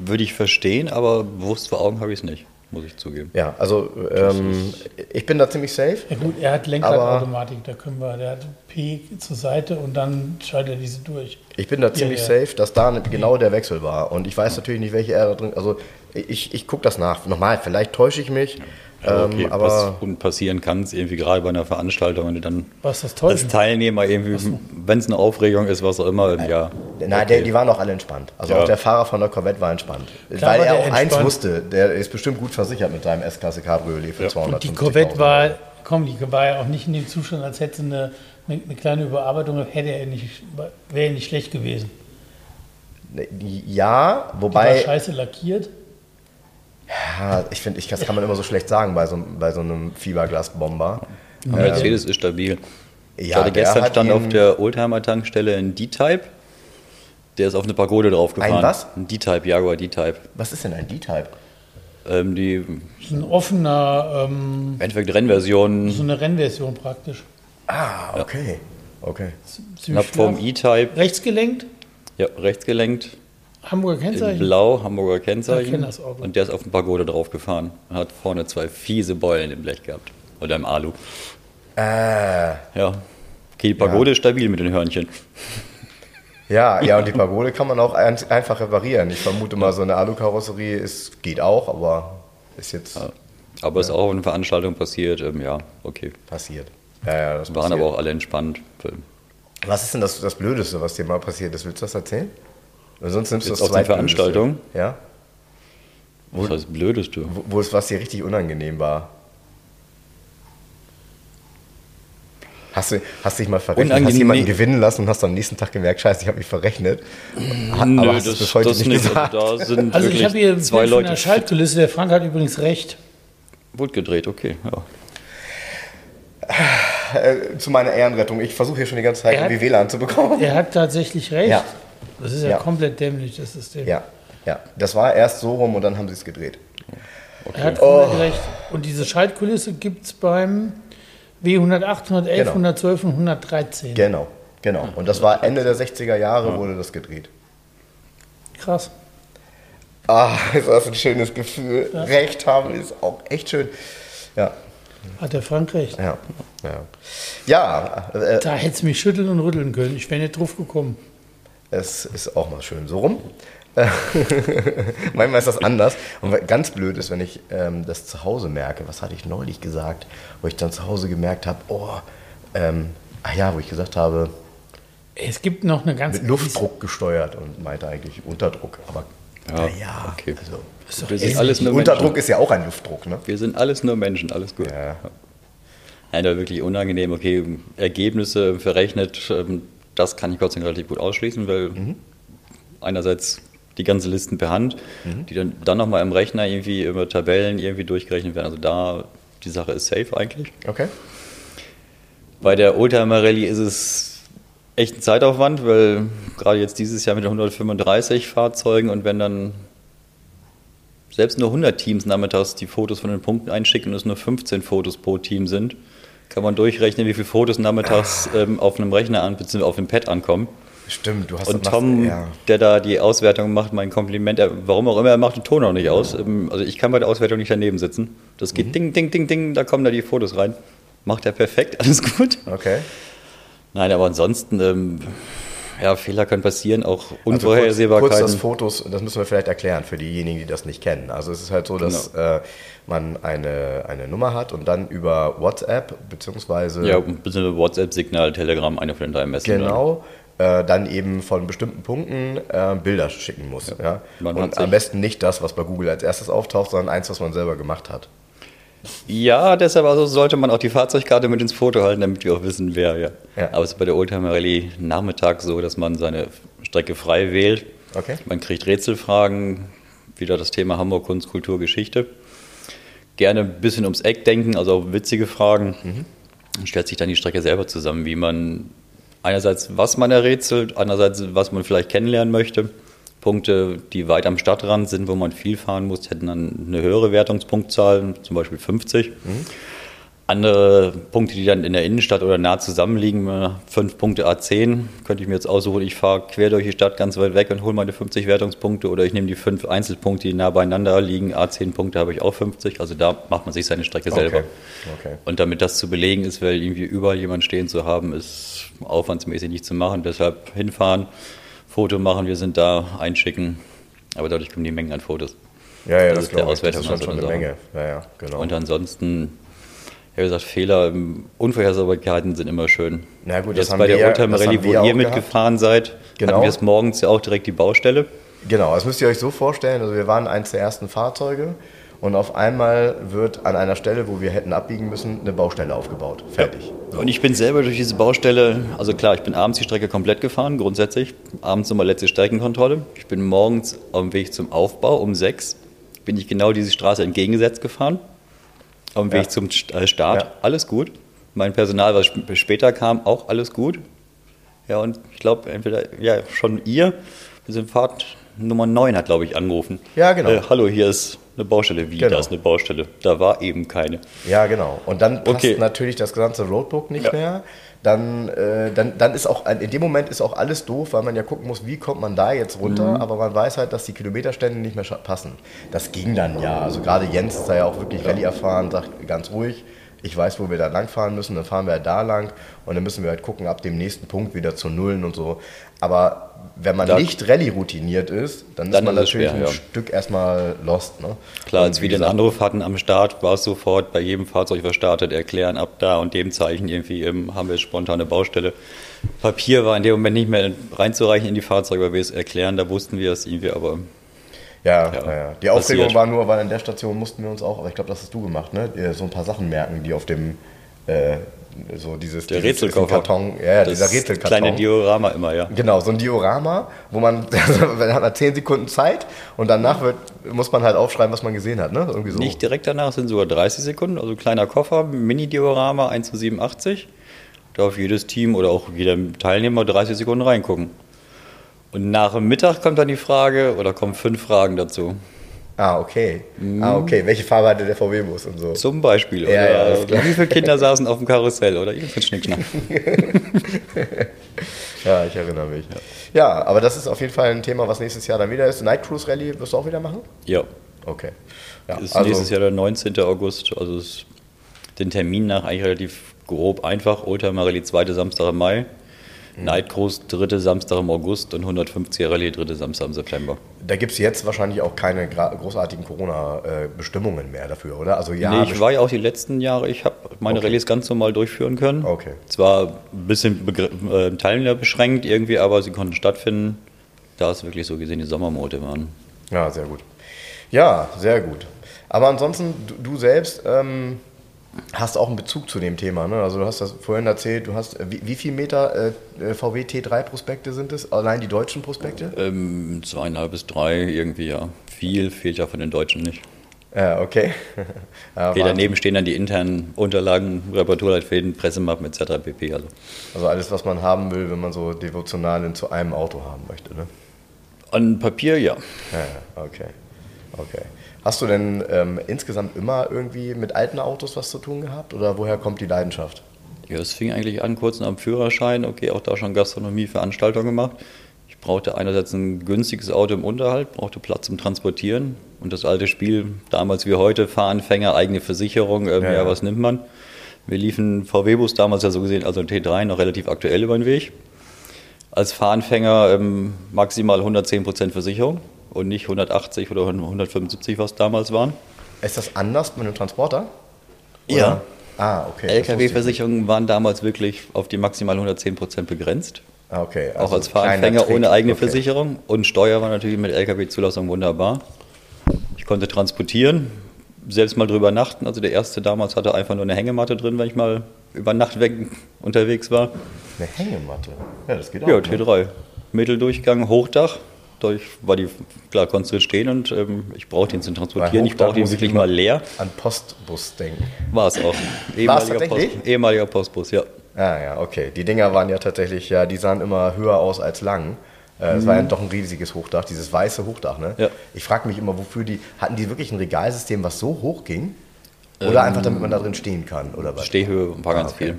würde ich verstehen, aber bewusst vor Augen habe ich es nicht, muss ich zugeben. Ja, also ähm, ich bin da ziemlich safe. Ja gut, er hat Lenkradautomatik, da können wir, der hat P zur Seite und dann schaltet er diese durch. Ich bin da ziemlich ja. safe, dass da genau der Wechsel war. Und ich weiß natürlich nicht, welche er da drin. Also ich, ich gucke das nach. Nochmal, vielleicht täusche ich mich. Aber, ähm, okay, aber was und passieren kann, ist irgendwie gerade bei einer Veranstaltung, wenn du dann Was das als? Teilnehmer irgendwie, wenn es eine Aufregung ist, was auch immer, ja. Nein, der, die waren auch alle entspannt. Also Ja. auch der Fahrer von der Corvette war entspannt. Klar Weil war er auch eins entspannt. wusste, der ist bestimmt gut versichert mit seinem S-Klasse Cabriolet für 250.000 Und die Corvette war, komm, die war ja auch nicht in dem Zustand, als hätte sie eine, eine, eine kleine Überarbeitung, hätte er nicht, wäre er nicht schlecht gewesen. Ja, Die war wobei, scheiße lackiert. Ja, ich finde, ich, das kann man immer so schlecht sagen bei so, bei so einem Fiberglasbomber. Aber Mercedes ist stabil. Ja, ich hatte gestern stand ihn- auf der Oldtimer-Tankstelle ein D-Type. Der ist auf eine Pagode draufgefahren. Ein was? Ein D-Type, Jaguar D-Type. Was ist denn ein D-Type? Ähm, die im Das ist ein offener, ähm, Endeffekt Rennversion so eine Rennversion praktisch. Ah, okay. Okay. Ziemlich knapp vorm. E-Type. Rechts gelenkt, Ja, rechts Hamburger In Kennzeichen. blau, Hamburger Ich kenn Kennzeichen. das Auto. Und der ist auf eine Pagode draufgefahren. Und hat vorne zwei fiese Beulen im Blech gehabt. Oder im Alu. Äh, Ja. Okay, die Pagode ist stabil mit den Hörnchen. ja, ja, und die Pagode kann man auch ein, einfach reparieren. Ich vermute mal, so eine Alukarosserie ist, geht auch, aber ist jetzt Aber ist auch auf einer Veranstaltung passiert. Ähm, ja, okay. passiert. Ja, ja, das Waren passiert. aber auch alle entspannt. Was ist denn das, das Blödeste, was dir mal passiert ist? Willst du das erzählen? Und sonst nimmst du Jetzt das auf den Zweitblödeste. Veranstaltungen? Ja. Was heißt Blödeste? Wo, wo es was dir richtig unangenehm war. Hast du hast dich mal verrechnet, hast Unangenehm- jemanden gewinnen lassen und hast am nächsten Tag gemerkt, scheiße, ich habe mich verrechnet. Ha, Nö, aber hast es bis heute nicht gesagt. Also da sind Also ich habe hier ein zwei Bild von Leute der Schaltkulisse. Der Frank hat übrigens recht. Wurde gedreht, okay. Ja. Äh, zu meiner Ehrenrettung. Ich versuche hier schon die ganze Zeit hat- irgendwie WLAN zu bekommen. Er hat tatsächlich recht. Ja. Das ist ja, Ja. komplett dämlich, das System. Ja, ja. Das war erst so rum und dann haben sie es gedreht. Er hat Oh. recht. Und diese Schaltkulisse gibt es beim W108, 111, Genau. 112 und 113. Genau, genau. Und das war Ende der 60er Jahre wurde das gedreht. Krass. Ah, ist das ein schönes Gefühl. Recht haben ist auch echt schön. Ja, Hat der Frank recht. ja, ja. Ja, äh, Da hätte es mich schütteln und rütteln können. Ich wäre nicht drauf gekommen. Es ist auch mal schön so rum. Manchmal ist das anders. Und was ganz blöd ist, wenn ich ähm, das zu Hause merke. Was hatte ich neulich gesagt? Wo ich dann zu Hause gemerkt habe, oh, ähm, ach ja, wo ich gesagt habe, Es gibt noch eine ganz mit Luftdruck gesteuert und meinte eigentlich Unterdruck. Aber Ja, ja, okay. also, Wir sind alles nur Unterdruck Menschen. ist ja auch ein Luftdruck, ne? Wir sind alles nur Menschen, alles gut. Ja. Nein, da wirklich unangenehm. Okay, Ergebnisse verrechnet, ähm, das kann ich Gott sei Dank relativ gut ausschließen, weil Mhm. einerseits die ganzen Listen per Hand, Mhm. die dann, dann nochmal im Rechner irgendwie über Tabellen irgendwie durchgerechnet werden. Also da, die Sache ist safe eigentlich. Okay. Bei der Oldtimer Rallye ist es echt ein Zeitaufwand, weil gerade jetzt dieses Jahr mit 135 Fahrzeugen und wenn dann selbst nur 100 Teams nachmittags die Fotos von den Punkten einschicken und es nur 15 Fotos pro Team sind, kann man durchrechnen, wie viele Fotos nachmittags ähm, auf einem Rechner an, beziehungsweise auf dem Pad ankommen. Stimmt, du hast Und machst- Tom, ja. der da die Auswertung macht, mein Kompliment, er, warum auch immer, er macht den Ton auch nicht aus. Ähm, Also ich kann bei der Auswertung nicht daneben sitzen. Das Mhm. geht ding, ding, ding, ding, da kommen da die Fotos rein. Macht er perfekt, alles gut. Okay. Nein, aber ansonsten, ähm, ja, Fehler können passieren, auch Also kurz, Unvorhersehbarkeiten. kurz das Fotos, das müssen wir vielleicht erklären für diejenigen, die das nicht kennen. Also es ist halt so, dass Genau. äh, man eine, eine Nummer hat und dann über WhatsApp beziehungsweise ja, ein bisschen WhatsApp-Signal, Telegram, eine von den drei Messenger. genau äh, dann eben von bestimmten Punkten äh, Bilder schicken muss. Ja. Hat Und am besten nicht das, was bei Google als erstes auftaucht, sondern eins, was man selber gemacht hat. Ja, deshalb also sollte man auch die Fahrzeugkarte mit ins Foto halten, damit wir auch wissen, wer. Ja. Ja. Aber es ist bei der Oldtimer Rallye Nachmittag so, dass man seine Strecke frei wählt. Okay. Man kriegt Rätselfragen, wieder das Thema Hamburg Kunst, Kultur, Geschichte. Gerne ein bisschen ums Eck denken, also auch witzige Fragen. Und stellt sich dann die Strecke selber zusammen, wie man einerseits, was man errätselt, andererseits, was man vielleicht kennenlernen möchte. Punkte, die weit am Stadtrand sind, wo man viel fahren muss, hätten dann eine höhere Wertungspunktzahl, zum Beispiel 50. Andere Punkte, die dann in der Innenstadt oder nah zusammenliegen, äh, fünf Punkte A10, könnte ich mir jetzt aussuchen, ich fahre quer durch die Stadt ganz weit weg und hole meine 50 Wertungspunkte oder ich nehme die fünf Einzelpunkte, die nah beieinander liegen, A10 Punkte habe ich auch 50, also da macht man sich seine Strecke selber. Okay. okay. Und damit das zu belegen ist, weil irgendwie überall jemand stehen zu haben, ist aufwandsmäßig nicht zu machen. Deshalb hinfahren, Foto machen, wir sind da, einschicken. Aber dadurch kommen die Mengen an Fotos. Ja, ja, Das das, ist der ich. Das ist schon, Auswertung schon eine Menge. Ja, ja, genau. Und ansonsten, ja, wie gesagt, Fehler, ähm, Unvorhersehbarkeiten sind immer schön. Na gut, das Jetzt haben bei der Oldtimer das Rallye, wo ihr mitgefahren seid, Genau. hatten wir es morgens ja auch direkt die Baustelle. Genau, das müsst ihr euch so vorstellen. Also wir waren eins der ersten Fahrzeuge und auf einmal wird an einer Stelle, wo wir hätten abbiegen müssen, eine Baustelle aufgebaut. Fertig. Und ich bin selber durch diese Baustelle, also klar, ich bin abends die Strecke komplett gefahren, grundsätzlich. Abends nochmal letzte Streckenkontrolle. Ich bin morgens auf dem Weg zum Aufbau um sechs, bin ich genau diese Straße entgegengesetzt gefahren. Auf dem Ja. Weg zum äh, Start, Ja. alles gut. Mein Personal, was sp- später kam, auch alles gut. Ja, und ich glaube, entweder, ja, schon ihr, wir sind Fahrt Nummer 9 hat, glaube ich, angerufen. Ja, genau. Äh, hallo, hier ist eine Baustelle. Wie, Genau. da ist eine Baustelle? Da war eben keine. Ja, genau. Und dann passt Okay. natürlich das ganze Roadbook nicht Ja. mehr. Dann, äh, dann, dann ist auch, in dem Moment ist auch alles doof, weil man ja gucken muss, wie kommt man da jetzt runter, Mhm. aber man weiß halt, dass die Kilometerstände nicht mehr passen. Das ging dann ja. Also gerade Jens ist da ja auch wirklich Rallye erfahren, sagt ganz ruhig, ich weiß, wo wir da lang fahren müssen, dann fahren wir halt da lang und dann müssen wir halt gucken, ab dem nächsten Punkt wieder zu Nullen und so. Aber wenn man Da- nicht Rallye-routiniert ist, dann, Dann ist man ist natürlich schwer, ein ja. Stück erstmal lost. Ne? Klar, Und als wir den Anruf hatten am Start, war es sofort bei jedem Fahrzeug, was startet, erklären, ab da und dem Zeichen irgendwie ähm, haben wir spontane Baustelle. Papier war in dem Moment nicht mehr reinzureichen in die Fahrzeuge, weil wir es erklären, da wussten wir es irgendwie, aber Ja, Ja, ja. Die Aufregung passiert. war nur, weil an der Station mussten wir uns auch, aber ich glaube, das hast du gemacht, ne? So ein paar Sachen merken, die auf dem, äh, so dieses, der dieses Rätselkoffer. Karton, ja, ja, dieser Rätselkarton. kleine Diorama immer, ja. Genau, so ein Diorama, wo man, dann hat man 10 Sekunden Zeit und danach wird, muss man halt aufschreiben, was man gesehen hat, ne? Irgendwie so. Nicht direkt danach sind sogar 30 Sekunden, also kleiner Koffer, Mini-Diorama, 1 zu 87. Da auf jedes Team oder auch jeder Teilnehmer 30 Sekunden reingucken. Und nach dem Mittag kommt dann die Frage, oder kommen fünf Fragen dazu. Ah, okay. Mhm. Ah, okay. Welche Farbe hatte der VW-Bus und so? Zum Beispiel. Ja, Oder ja, klar. wie viele Kinder saßen auf dem Karussell oder irgendein Schnickschnack. Ja, ich erinnere mich. Ja. aber das ist auf jeden Fall ein Thema, was nächstes Jahr dann wieder ist. Night Cruise Rally wirst du auch wieder machen? Ja, Okay. Ja, ist also, nächstes Jahr der 19. August. Also ist den Termin nach eigentlich relativ grob einfach. Oldtimer Rallye zweite Samstag im Mai. Cruise dritte Samstag im August und 150er Rallye dritte Samstag im September. Da gibt es jetzt wahrscheinlich auch keine großartigen Corona-Bestimmungen mehr dafür, oder? Also ja, nee, ich war ja auch die letzten Jahre, ich habe meine Okay. Rallyes ganz normal durchführen können. Okay. Zwar ein bisschen äh, Teilnehmer beschränkt irgendwie, aber sie konnten stattfinden, da es wirklich so gesehen die Sommermonate waren. Ja, sehr gut. Ja, sehr gut. Aber ansonsten, du, du selbst ähm, hast auch einen Bezug zu dem Thema. Ne? Also du hast das vorhin erzählt, du hast, äh, wie, wie viel Meter äh, VW T3 Prospekte sind es? Allein die deutschen Prospekte? Ähm, zweieinhalb bis drei irgendwie, ja. Viel fehlt ja von den Deutschen nicht. Ja, okay. ja, Okay, daneben stehen dann die internen Unterlagen, Reparaturleitfäden, Pressemappen etc. pp. Also also alles, was man haben will, wenn man so Devotionalien zu einem Auto haben möchte. Ne? an Papier, ja. Ja, ja, okay. okay. Hast du denn ähm, insgesamt immer irgendwie mit alten Autos was zu tun gehabt? Oder woher kommt die Leidenschaft? Ja, es fing eigentlich an kurz nach dem Führerschein. Okay, auch da schon Gastronomie, Veranstaltungen gemacht. Ich brauchte einerseits ein günstiges Auto im Unterhalt, brauchte Platz zum Transportieren. Und das alte Spiel, damals wie heute, Fahranfänger, eigene Versicherung, ähm, Ja, ja, ja. was nimmt man? Wir liefen VW-Bus damals ja so gesehen, also ein T3, noch relativ aktuell über den Weg. Als Fahranfänger ähm, maximal 110% Versicherung und nicht 180 oder 175, was damals waren. Ist das anders mit einem Transporter? Ja. Ah, okay. LKW-Versicherungen waren damals wirklich auf die maximal 110% begrenzt. Ah, okay. Auch also als kleiner Fahranfänger ohne eigene okay. Versicherung. Und Steuer war natürlich mit LKW-Zulassung wunderbar. Ich konnte transportieren, selbst mal drüber nachten. Also der erste damals hatte einfach nur eine Hängematte drin, wenn ich mal über Nacht weg unterwegs war. Eine Hängematte. Ja, das geht auch. Ja, ne? T3. Mitteldurchgang, Hochdach. Dadurch war die, klar, konntest du stehen und ähm, ich brauchte ihn Bei Transportieren. Ich brauchte ihn wirklich mal leer. An Postbus denken. War es auch. Ehemaliger? Post, ehemaliger Postbus, ja. Ah ja, okay. Die Dinger waren ja tatsächlich, ja, die sahen immer höher aus als lang. Äh, Es war ja doch ein riesiges Hochdach, dieses weiße Hochdach, ne? Ja. Ich frage mich immer, wofür die, hatten die wirklich ein Regalsystem, was so hoch ging? Oder einfach, damit man da drin stehen kann, oder was? Stehhöhe war ganz Ah, okay. viel.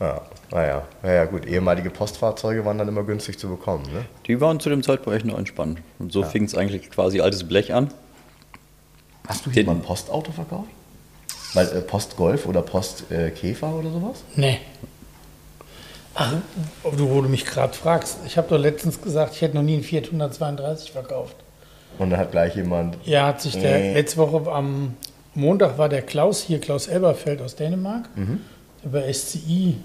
Ja, naja, ja, ja, gut. Ehemalige Postfahrzeuge waren dann immer günstig zu bekommen, ne? Die waren zu dem Zeitpunkt echt nur entspannt. Und so fing es eigentlich quasi altes Blech an. Hast du hier Den- mal ein Postauto verkauft? Weil äh, Postgolf oder Postkäfer äh, Käfer oder sowas? Nee. Ach, du, wo du mich gerade fragst. Ich habe doch letztens gesagt, ich hätte noch nie einen Fiat 132 verkauft. Und dann hat gleich jemand. Ja, hat sich der Nee. letzte Woche am Montag war der Klaus hier, Klaus Elberfeld aus Dänemark, Mhm. der bei SCI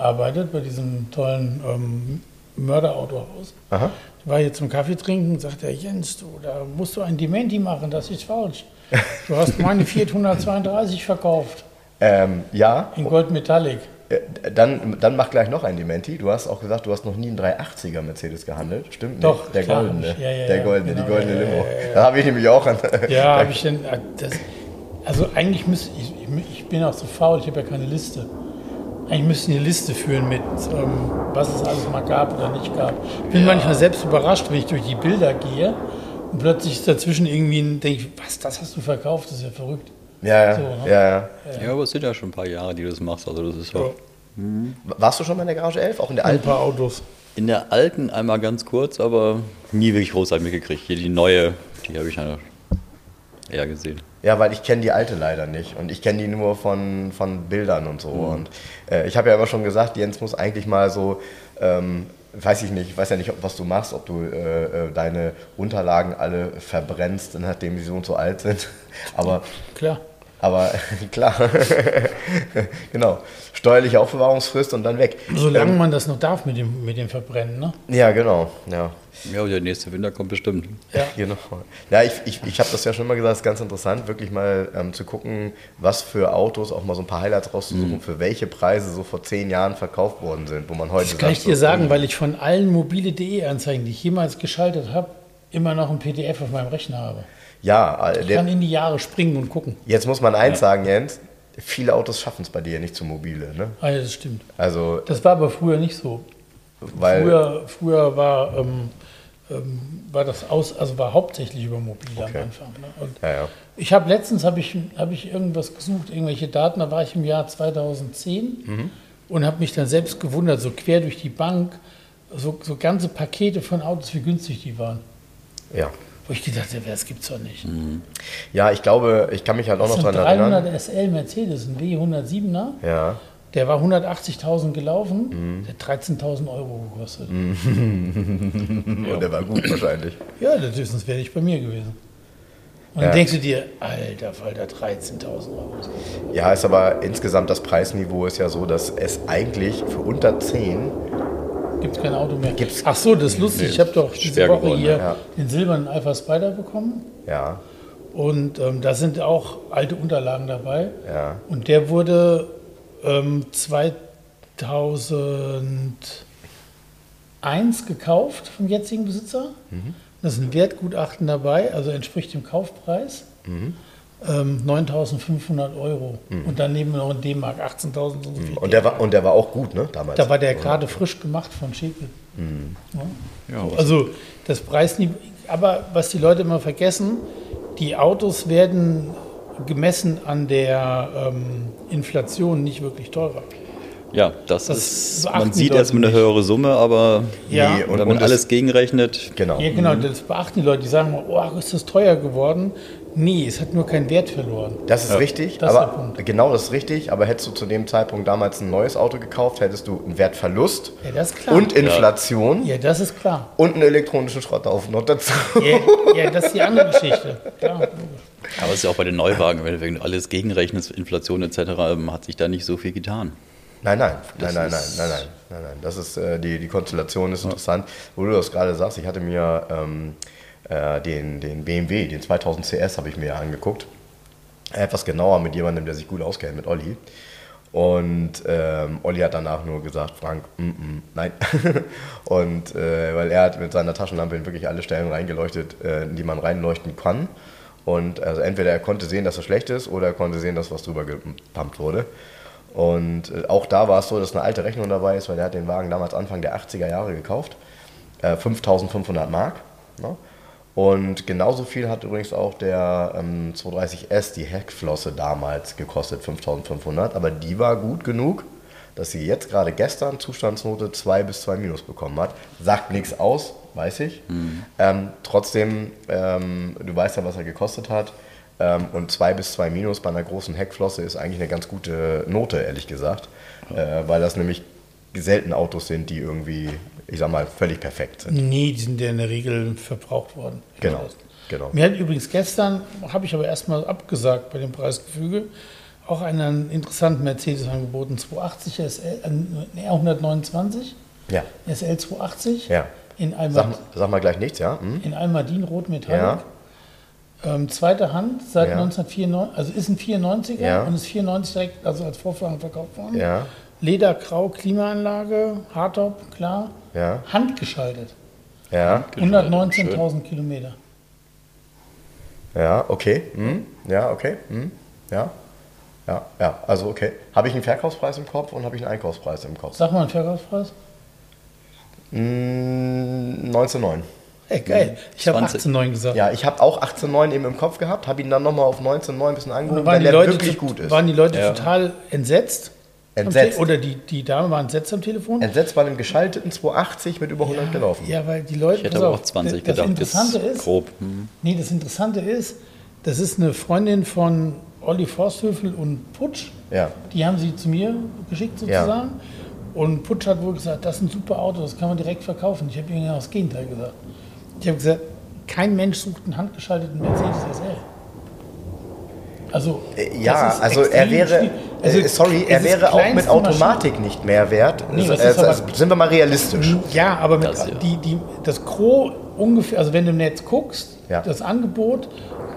arbeitet, bei diesem tollen ähm, Mörderautohaus. Aha. Ich war hier zum Kaffee trinken und sagte, Jens, du, da musst du ein Dementi machen, das ist falsch. Du hast meine Fiat 132 verkauft, Ähm, ja, in Gold Metallic. Äh, Dann, dann mach gleich noch ein Dementi. Du hast auch gesagt, du hast noch nie einen 380er Mercedes gehandelt. Stimmt nicht? Doch, der klar, goldene. hab ich. Ja, ja, der goldene, genau, die goldene ja, Limo. Da habe ich nämlich auch an. Ja, habe ich denn. äh, Das, also eigentlich müsste ich, ich, ich bin auch so faul, ich habe ja keine Liste. Eigentlich müsste ich eine Liste führen mit, ähm, was es alles mal gab oder nicht gab. Ich bin manchmal selbst überrascht, wenn ich durch die Bilder gehe und plötzlich ist dazwischen irgendwie ein, denke ich, was, das hast du verkauft, das ist ja verrückt. Ja, ja, So, ne? ja, ja. Ja, aber es sind ja schon ein paar Jahre, die du das machst. Also das ist ja Ja. Warst du schon mal in der Garage 11? Auch in der Ein alten? paar Autos. in der alten einmal ganz kurz, aber nie wirklich großartig mitgekriegt. Hier die neue, die habe ich ja eher gesehen. Ja, weil ich kenne die alte leider nicht und ich kenne die nur von, von Bildern und so. Mhm. Und äh, ich habe ja immer schon gesagt, Jens muss eigentlich mal so, ähm, weiß ich nicht, ich weiß ja nicht, ob, was du machst, ob du äh, äh, deine Unterlagen alle verbrennst, nachdem sie so und so alt sind. Aber Klar. Aber klar, genau. Steuerliche Aufbewahrungsfrist und dann weg. Solange Ähm, man das noch darf mit dem, mit dem Verbrennen, ne? ja, genau. Ja, Ja, der nächste Winter kommt bestimmt. Ja. genau. Ja, ich, ich, ich habe das ja schon mal gesagt, es ist ganz interessant, wirklich mal ähm, zu gucken, was für Autos, auch mal so ein paar Highlights rauszusuchen, für welche Preise so vor zehn Jahren verkauft worden sind, wo man heute Das kann ich dir so, sagen, hm, weil ich von allen mobile.de-Anzeigen, die ich jemals geschaltet habe, immer noch ein PDF auf meinem Rechner habe. Ja, äh, Ich kann der, in die Jahre springen und gucken. jetzt muss man eins sagen, Jens, viele Autos schaffen es bei dir nicht zu mobile. Ne? Ah, ja, das stimmt. Also, Das war aber früher nicht so. früher, früher war, ähm, ähm, war das aus, also war hauptsächlich über mobile Okay. am Anfang. Ne? Ja, ja. ich habe letztens habe ich, hab ich irgendwas gesucht, irgendwelche Daten, da war ich im Jahr 2010 Mhm. und habe mich dann selbst gewundert, so quer durch die Bank, so, so ganze Pakete von Autos, wie günstig die waren. ja. Wo ich gedacht habe, das gibt's doch nicht. Ja, ich glaube, ich kann mich halt auch noch daran 300 erinnern. SL Mercedes, ein W107er. Ja. Der war 180.000 gelaufen, Mhm. der hat 13.000 Euro gekostet. Und der war gut wahrscheinlich. Ja, das ist, sonst wäre ich bei mir gewesen. Und Ja. dann denkst du dir, alter Falter, 13.000 Euro. Ja, ist aber insgesamt das Preisniveau ist ja so, dass es eigentlich für unter 10, Gibt es kein Auto mehr. Gibt's- Ach so, das ist lustig. Nee, ich habe doch diese Woche geworden, hier ja. den silbernen Alpha Spider bekommen. ja, Und ähm, da sind auch alte Unterlagen dabei. ja, Und der wurde ähm, 2001 gekauft vom jetzigen Besitzer. Mhm. Da ist ein Wertgutachten dabei, also entspricht dem Kaufpreis. Mhm. Ähm, 9.500 Euro. Und dann nehmen wir noch in D-Mark 18.000 und so viel. und der war und der war auch gut, ne, damals. Da war der gerade frisch gemacht von Schäkel. Ja. Ja, So, also das Preisniveau, aber was die Leute immer vergessen, die Autos werden gemessen an der ähm, Inflation nicht wirklich teurer. ja das, Das ist, beachten man sieht erstmal eine nicht. höhere Summe, aber Ja. Nee, und, und, wenn man und alles es, gegenrechnet, genau. Ja, genau, das beachten die Leute, die sagen, oh, ist das teuer geworden? Nee, es hat nur keinen Wert verloren. Das ist richtig, das ist der aber Punkt. genau das ist richtig, aber hättest du zu dem Zeitpunkt damals ein neues Auto gekauft, hättest du einen Wertverlust Ja, das ist klar. und Inflation ja, das ist klar. und einen elektronischen Schrotthaufen noch dazu. Ja, ja, das ist die andere Geschichte. Klar, aber es ist ja auch bei den Neuwagen, wenn du alles gegenrechnest, Inflation etc., ähm, hat sich da nicht so viel getan. Nein, nein, nein, Das nein, nein, nein, nein, nein. Das ist äh, die, die Konstellation ist interessant. Wo du das gerade sagst, ich hatte mir ähm, äh, den, den BMW, den 2000 CS, habe ich mir angeguckt. Etwas genauer mit jemandem, der sich gut auskennt, mit Olli. Und ähm, Olli hat danach nur gesagt, Frank, mm, mm, nein. und äh, weil er hat mit seiner Taschenlampe in wirklich alle Stellen reingeleuchtet, äh, in die man reinleuchten kann. Und also entweder er konnte sehen, dass es schlecht ist, oder er konnte sehen, dass was drüber gepumpt wurde. Und äh, auch da war es so, dass eine alte Rechnung dabei ist, weil er hat den Wagen damals Anfang der 80er Jahre gekauft. Äh, 5500 Mark. Ne? Und genauso viel hat übrigens auch der ähm, 230S, die Heckflosse damals gekostet, 5500. Aber die war gut genug, dass sie jetzt gerade gestern Zustandsnote 2 bis 2 minus bekommen hat. Sagt nichts aus, weiß ich. Ähm, trotzdem, ähm, du weißt ja, was er gekostet hat. Ähm, und 2 bis 2 minus bei einer großen Heckflosse ist eigentlich eine ganz gute Note, ehrlich gesagt. Äh, weil das nämlich selten Autos sind, die irgendwie, ich sag mal, völlig perfekt sind. Nee, die sind ja in der Regel verbraucht worden. Genau, genau. Mir hat übrigens gestern, habe ich aber erstmal abgesagt bei dem Preisgefüge, auch einen interessanten Mercedes angeboten, 280 SL, äh, R129, Ja, SL 280 ja. in Sag, sag mal gleich nichts, ja? Hm? in Almadin Rot Metallic. Ja. Ähm, zweite Hand seit Ja. 1994, also ist ein 94er Ja. und ist 94 direkt also als Vorfahren verkauft worden. Ja, Ledergrau, Klimaanlage, Hardtop, klar. ja, Handgeschaltet. ja, 119.000 Kilometer. ja, okay. Hm? Ja, okay. Hm? Ja, ja, ja, also okay. Habe ich einen Verkaufspreis im Kopf und habe ich einen Einkaufspreis im Kopf? Sag mal einen Verkaufspreis. Hm, 19,9. Ey, geil. Ich habe 20. 18,9 gesagt. Ja, ich habe auch 18,9 eben im Kopf gehabt, habe ihn dann nochmal auf 19,9 ein bisschen angehoben, weil der Leute, wirklich gut ist. waren die Leute Ja. total entsetzt. Entsetzt. Te- Oder die, die Dame war entsetzt am Telefon. Entsetzt bei einem geschalteten 280 mit über 100 gelaufen. Ja, weil die Leute. Ich hätte aber auch 20 das gedacht, Interessante ist, grob. Hm. Nee, das Interessante ist, Das ist eine Freundin von Olli Forsthöfel und Putsch. Ja. Die haben sie zu mir geschickt sozusagen. Und Putsch hat wohl gesagt, das ist ein super Auto, das kann man direkt verkaufen. Ich habe ihnen genau das Gegenteil gesagt. Ich habe gesagt, kein Mensch sucht einen handgeschalteten Mercedes SL. Also, Äh, Ja, also er wäre, schwierig. Also, äh, sorry, er wäre auch mit Automatik nicht mehr wert. Nee, Also, äh, aber- sind wir mal realistisch. Ja, aber mit, Das, ja. Die, die, das Gros ungefähr, also wenn du im Netz guckst, Ja. das Angebot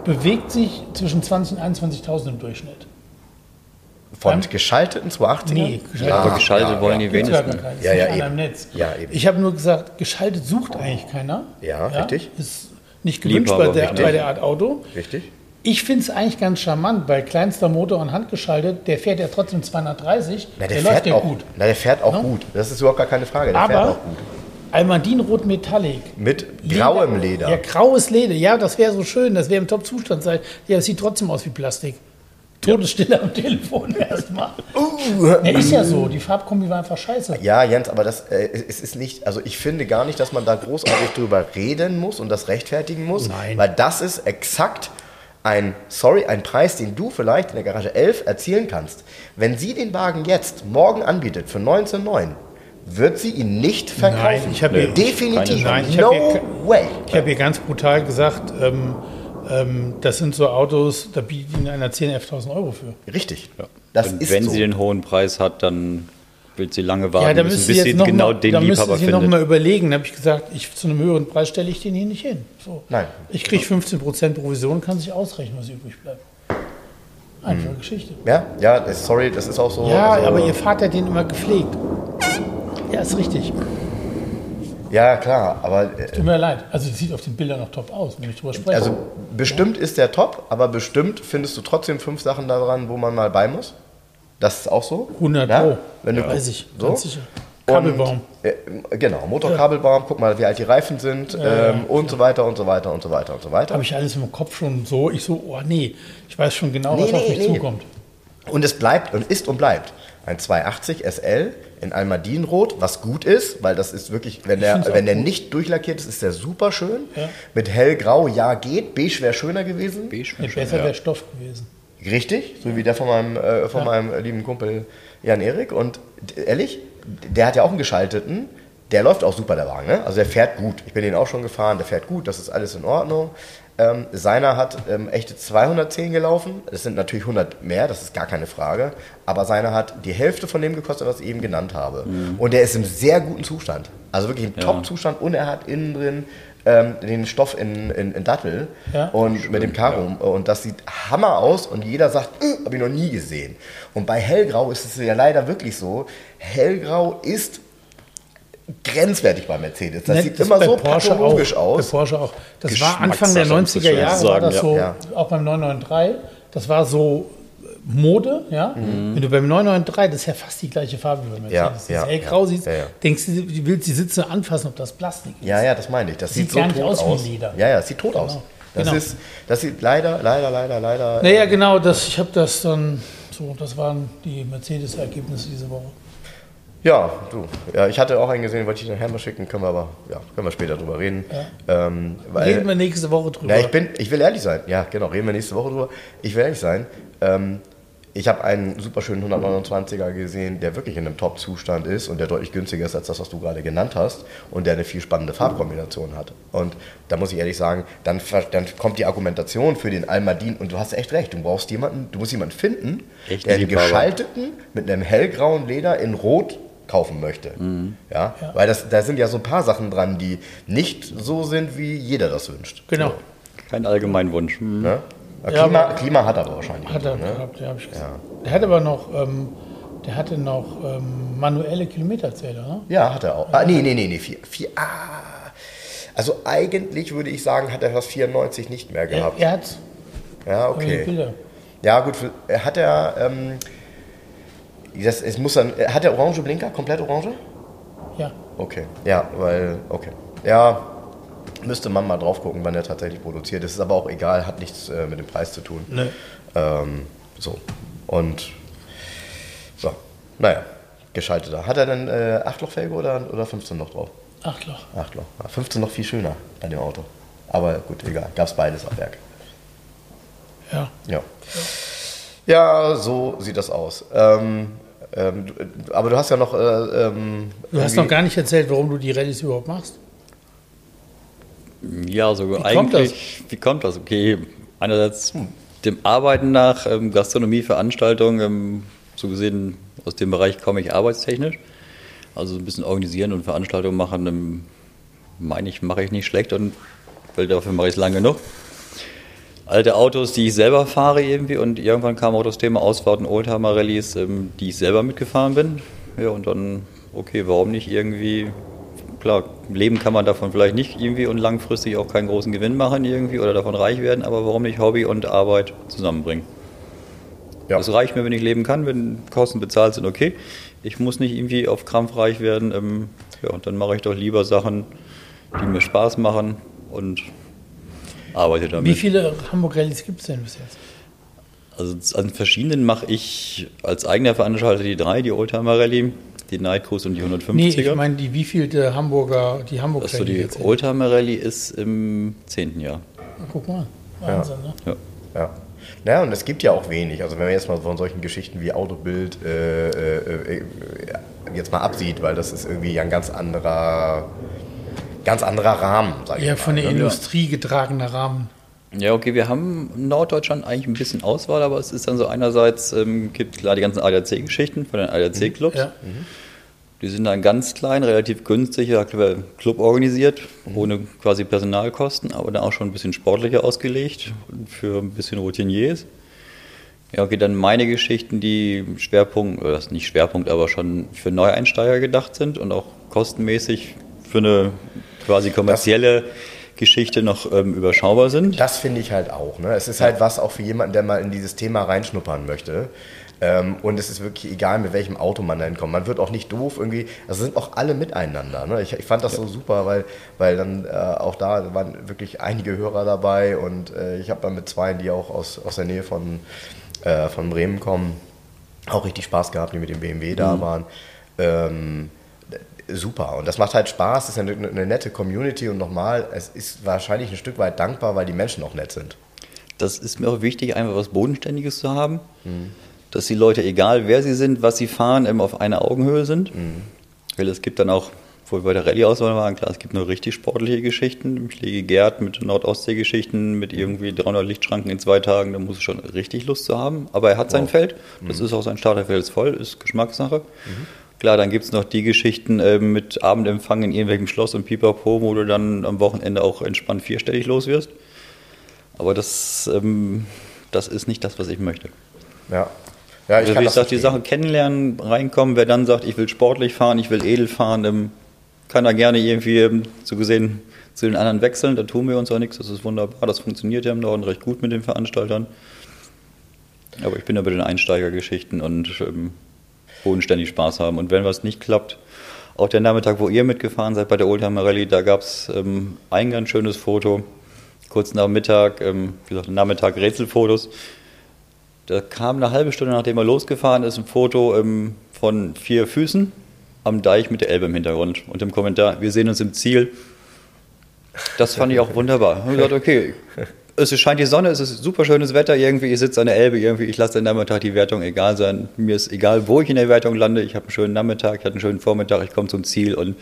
bewegt sich zwischen 20.000 und 21.000 im Durchschnitt. Von Beim- geschalteten 280 Nee, geschaltet. Aber geschaltet ja, wollen ja. die wenigsten. Ja, nicht ja, eben. Netz. Ja, eben. Ich habe nur gesagt, geschaltet sucht eigentlich keiner. Ja, richtig. Ist nicht gewünscht bei der, bei der Art Auto. Richtig? Ich finde es eigentlich ganz charmant, weil kleinster Motor und handgeschaltet, der fährt ja trotzdem 230, Na, der, der, läuft fährt ja auch gut. Na, der fährt auch Ne? gut. Das ist überhaupt gar keine Frage. Der fährt Aber auch gut. Almadinrot Metallic. Mit grauem Leder. Ja, graues Leder. Ja, das wäre so schön. Das wäre im Top-Zustand sein. Ja, das sieht trotzdem aus wie Plastik. Todesstille am Telefon erstmal. Ja, ist ja so. Die Farbkombi war einfach scheiße. Ja, Jens, aber das, äh, es ist nicht, also ich finde gar nicht, dass man da großartig drüber reden muss und das rechtfertigen muss, Nein. weil das ist exakt ein, sorry, ein Preis, den du vielleicht in der Garage 11 erzielen kannst. Wenn sie den Wagen jetzt morgen anbietet für 19,9, wird sie ihn nicht verkaufen. Nein, ich habe ihr- Definitiv. Nein, ich no ihr- way. Ich habe hier ganz brutal gesagt, ähm, ähm, das sind so Autos, da bietet ihnen einer 10.000, 11.000 Euro für. Richtig. Das Und ist wenn so. sie den hohen Preis hat, dann will sie lange warten Ja, da müssen, bis sie noch genau mal, den da Liebhaber noch findet. mal überlegen. Da habe ich gesagt, ich, zu einem höheren Preis stelle ich den hier nicht hin. So. Nein. Ich kriege 15% Provision, kann sich ausrechnen, was übrig bleibt. Einfache Geschichte. Ja, ja, sorry, das ist auch so. Ja, also- aber ihr Vater hat den immer gepflegt. Ja, ist richtig. Ja, klar, aber äh, Tut mir leid. Also, das sieht auf den Bildern noch top aus, wenn ich drüber spreche. Also bestimmt ist der top, aber bestimmt findest du trotzdem fünf Sachen daran, wo man mal bei muss. Das ist auch so. 100 Ja? Pro. Wenn du Ja, weiß ich, So. ganz sicher. Kabelbaum. Und, äh, genau, Motorkabelbaum, guck mal, wie alt die Reifen sind ähm, und so weiter und so weiter und so weiter und so weiter. Habe ich alles im Kopf schon so. Ich so, oh nee, ich weiß schon genau, Nee, was auf nee, mich nee. zukommt. Und es bleibt und ist und bleibt ein 280 SL in Almadinrot, was gut ist, weil das ist wirklich, wenn der, wenn der nicht durchlackiert ist, ist der super schön. Ja. Mit hellgrau, ja geht, beige wäre schöner gewesen. Beige Nee, schon, besser ja. wäre Stoff gewesen. Richtig, so wie der von meinem, äh, von Ja. meinem lieben Kumpel Jan Erik. Und ehrlich, der hat ja auch einen geschalteten. Der läuft auch super, der Wagen. Ne? Also der fährt gut. Ich bin den auch schon gefahren, der fährt gut, das ist alles in Ordnung. Ähm, seiner hat ähm, echte 210 gelaufen. Das sind natürlich 100 mehr, das ist gar keine Frage. Aber seiner hat die Hälfte von dem gekostet, was ich eben genannt habe. Und der ist im sehr guten Zustand. Also wirklich im Ja. Top-Zustand. Und er hat innen drin ähm, den Stoff in, in, in Dattel Ja. und mit dem Karo. Und das sieht Hammer aus und jeder sagt, äh, habe ich noch nie gesehen. Und bei Hellgrau ist es ja leider wirklich so, Hellgrau ist grenzwertig bei Mercedes. Das Ne, sieht das immer so Porsche pathologisch auch, aus. Bei Porsche auch. Das war Anfang der muss 90er ich Jahre, sagen, war das ja. so, Ja. auch beim 993, das war so Mode, ja. Wenn du beim 993, das ist ja fast die gleiche Farbe wie beim Ja, Mercedes. ja, das hellgrau ja, siehst, ja, ja. denkst du, du willst die Sitze anfassen, ob das Plastik ist. Ja, ja, das meine ich. Das Sieht sieht, so gar nicht tot aus wie aus. Leder. Ja, ja, es sieht tot aus. Das, Genau. ist, das sieht leider, leider, leider, leider. Naja, genau, das, ich habe das dann, so, das waren die Mercedes-Ergebnisse diese Woche. Ja, du. Ja, ich hatte auch einen gesehen, wollte ich nachher mal schicken, können wir aber, ja, können wir später drüber reden. Ähm, weil, Reden wir nächste Woche drüber. Ja, ich bin, ich will ehrlich sein. Ja, genau, reden wir nächste Woche drüber. Ich will ehrlich sein. Ähm, ich habe einen super schönen 129er gesehen, der wirklich in einem Top-Zustand ist und der deutlich günstiger ist als das, was du gerade genannt hast und der eine viel spannende Farbkombination hat. Und da muss ich ehrlich sagen, dann, dann kommt die Argumentation für den Almadin und du hast echt recht. Du brauchst jemanden, du musst jemanden finden, Echt der einen geschalteten mit einem hellgrauen Leder in Rot kaufen möchte. Ja? Weil das, da sind ja so ein paar Sachen dran, die nicht so sind, wie jeder das wünscht. Genau. Kein Allgemeinwunsch. Hm. Ne? Ja, Klima, Klima hat er aber wahrscheinlich. Hat er ne? gehabt, ja, habe ich gesagt. Der hat aber noch, ähm, der hatte noch ähm, manuelle Kilometerzähler, ne? Ja, hat er auch. Ah, nee, nee, nee, nee. Vier, vier, ah. Also eigentlich würde ich sagen, hat er das 94 nicht mehr Er, gehabt. er hat Ja, okay. Ja, gut. er Hat er, ähm, das, es muss dann, hat er orange Blinker, komplett orange? Ja. Okay. Ja, weil, okay. Ja, müsste man mal drauf gucken, wann er tatsächlich produziert. Das ist aber auch egal, hat nichts äh, mit dem Preis zu tun. Ne. Ähm, so. Und so. Naja, geschalteter. Hat er denn äh, 8-Loch-Felge oder, oder 15 noch drauf? Acht Loch. 8 Loch. Ja, 15 noch viel schöner bei dem Auto. Aber gut, egal. Gab es beides am Werk. Ja. Ja. Ja, so sieht das aus. Ähm, ähm, du- aber du hast ja noch. Äh, ähm, Du hast noch gar nicht erzählt, warum du die Rallyes überhaupt machst. Ja, so kommt eigentlich. Wie kommt das? Okay, einerseits dem Arbeiten nach, ähm, Gastronomie, Veranstaltungen, ähm, so gesehen aus dem Bereich komme ich arbeitstechnisch. Also ein bisschen organisieren und Veranstaltungen machen, ähm, meine ich, mache ich nicht schlecht und weil dafür mache ich es lange genug. Alte Autos, die ich selber fahre irgendwie und irgendwann kam auch das Thema Ausfahrten, Oldtimer-Rallyes, ähm, die ich selber mitgefahren bin. Ja, und dann, okay, warum nicht irgendwie klar, leben kann man davon vielleicht nicht irgendwie und langfristig auch keinen großen Gewinn machen irgendwie oder davon reich werden, aber warum nicht Hobby und Arbeit zusammenbringen? Ja. Das reicht mir, wenn ich leben kann, wenn Kosten bezahlt sind, okay. Ich muss nicht irgendwie auf Krampf reich werden. Ähm, ja, und dann mache ich doch lieber Sachen, die mir Spaß machen und arbeite damit. Wie viele Hamburg Rallyes gibt es denn bis jetzt? Also an verschiedenen mache ich als eigener Veranstalter die drei, die Oldtimer Rallye, die Night Cruise und die 150er. Nee, ich meine, die wievielte Hamburger, die Hamburg also Rallye die. Oldtimer Rallye ist im zehnten Jahr. Guck mal, Wahnsinn, ne? Ja. Ja. Naja, und es gibt ja auch wenig. Also wenn man jetzt mal von solchen Geschichten wie Autobild äh, äh, äh, jetzt mal absieht, weil das ist irgendwie ein ganz anderer, ganz anderer Rahmen, sag ich Ja, mal. von der ne? Industrie getragener Rahmen. Ja, okay, wir haben in Norddeutschland eigentlich ein bisschen Auswahl, aber es ist dann so einerseits, ähm, gibt klar die ganzen ADAC-Geschichten von den ADAC-Clubs. Ja. Die sind dann ganz klein, relativ günstig, Club organisiert, ohne quasi Personalkosten, aber dann auch schon ein bisschen sportlicher ausgelegt und für ein bisschen Routiniers. Ja, okay, dann meine Geschichten, die Schwerpunkt, oder das ist nicht Schwerpunkt, aber schon für Neueinsteiger gedacht sind und auch kostenmäßig für eine quasi kommerzielle Geschichte noch ähm, überschaubar sind. Das finde ich halt auch. Ne? Es ist halt was auch für jemanden, der mal in dieses Thema reinschnuppern möchte. Ähm, und es ist wirklich egal, mit welchem Auto man da hinkommt. Man wird auch nicht doof irgendwie. Also sind auch alle miteinander. Ne? Ich, ich fand das so super, weil, weil dann äh, auch da waren wirklich einige Hörer dabei und äh, ich habe dann mit zwei, die auch aus, aus der Nähe von, äh, von Bremen kommen, auch richtig Spaß gehabt, die mit dem BMW da waren. Ähm, super. Und das macht halt Spaß, es ist eine, eine nette Community und nochmal, es ist wahrscheinlich ein Stück weit dankbar, weil die Menschen auch nett sind. Das ist mir auch wichtig, einfach was Bodenständiges zu haben. Dass die Leute, egal wer sie sind, was sie fahren, eben auf einer Augenhöhe sind. Weil es gibt dann auch, wo wir bei der Rallye-Auswahl waren, klar, es gibt nur richtig sportliche Geschichten. Ich lege Gerd mit Nordostsee-Geschichten, mit irgendwie 300 Lichtschranken in zwei Tagen, da muss es schon richtig Lust zu haben. Aber er hat sein Feld, das ist auch sein Starterfeld ist voll, ist Geschmackssache. Klar, dann gibt es noch die Geschichten äh, mit Abendempfang in irgendwelchem Schloss und Pipapo, wo du dann am Wochenende auch entspannt vierstellig los wirst. Aber das, ähm, das ist nicht das, was ich möchte. Ja. Ja, Also wie das gesagt, die. Sache kennenlernen, reinkommen, wer dann sagt, ich will sportlich fahren, ich will edel fahren, ähm, kann da gerne irgendwie ähm, so gesehen zu den anderen wechseln, da tun wir uns auch nichts, das ist wunderbar, das funktioniert ja im Norden recht gut mit den Veranstaltern. Aber ich bin ja bei den Einsteigergeschichten und ähm, bodenständig Spaß haben. Und wenn was nicht klappt, auch der Nachmittag, wo ihr mitgefahren seid bei der Oldtimer Rallye, da gab es ähm, ein ganz schönes Foto. Kurz nach Mittag, ähm, wie gesagt, Nachmittag Rätselfotos. Da kam eine halbe Stunde, nachdem er losgefahren ist, ein Foto ähm, von vier Füßen am Deich mit der Elbe im Hintergrund. Und im Kommentar, wir sehen uns im Ziel. Das fand ich auch wunderbar. Ich habe gesagt, okay, es scheint die Sonne, es ist super schönes Wetter irgendwie, ich sitze an der Elbe irgendwie, ich lasse den Nachmittag die Wertung egal sein. Mir ist egal, wo ich in der Wertung lande, ich habe einen schönen Nachmittag, ich hatte einen schönen Vormittag, ich komme zum Ziel und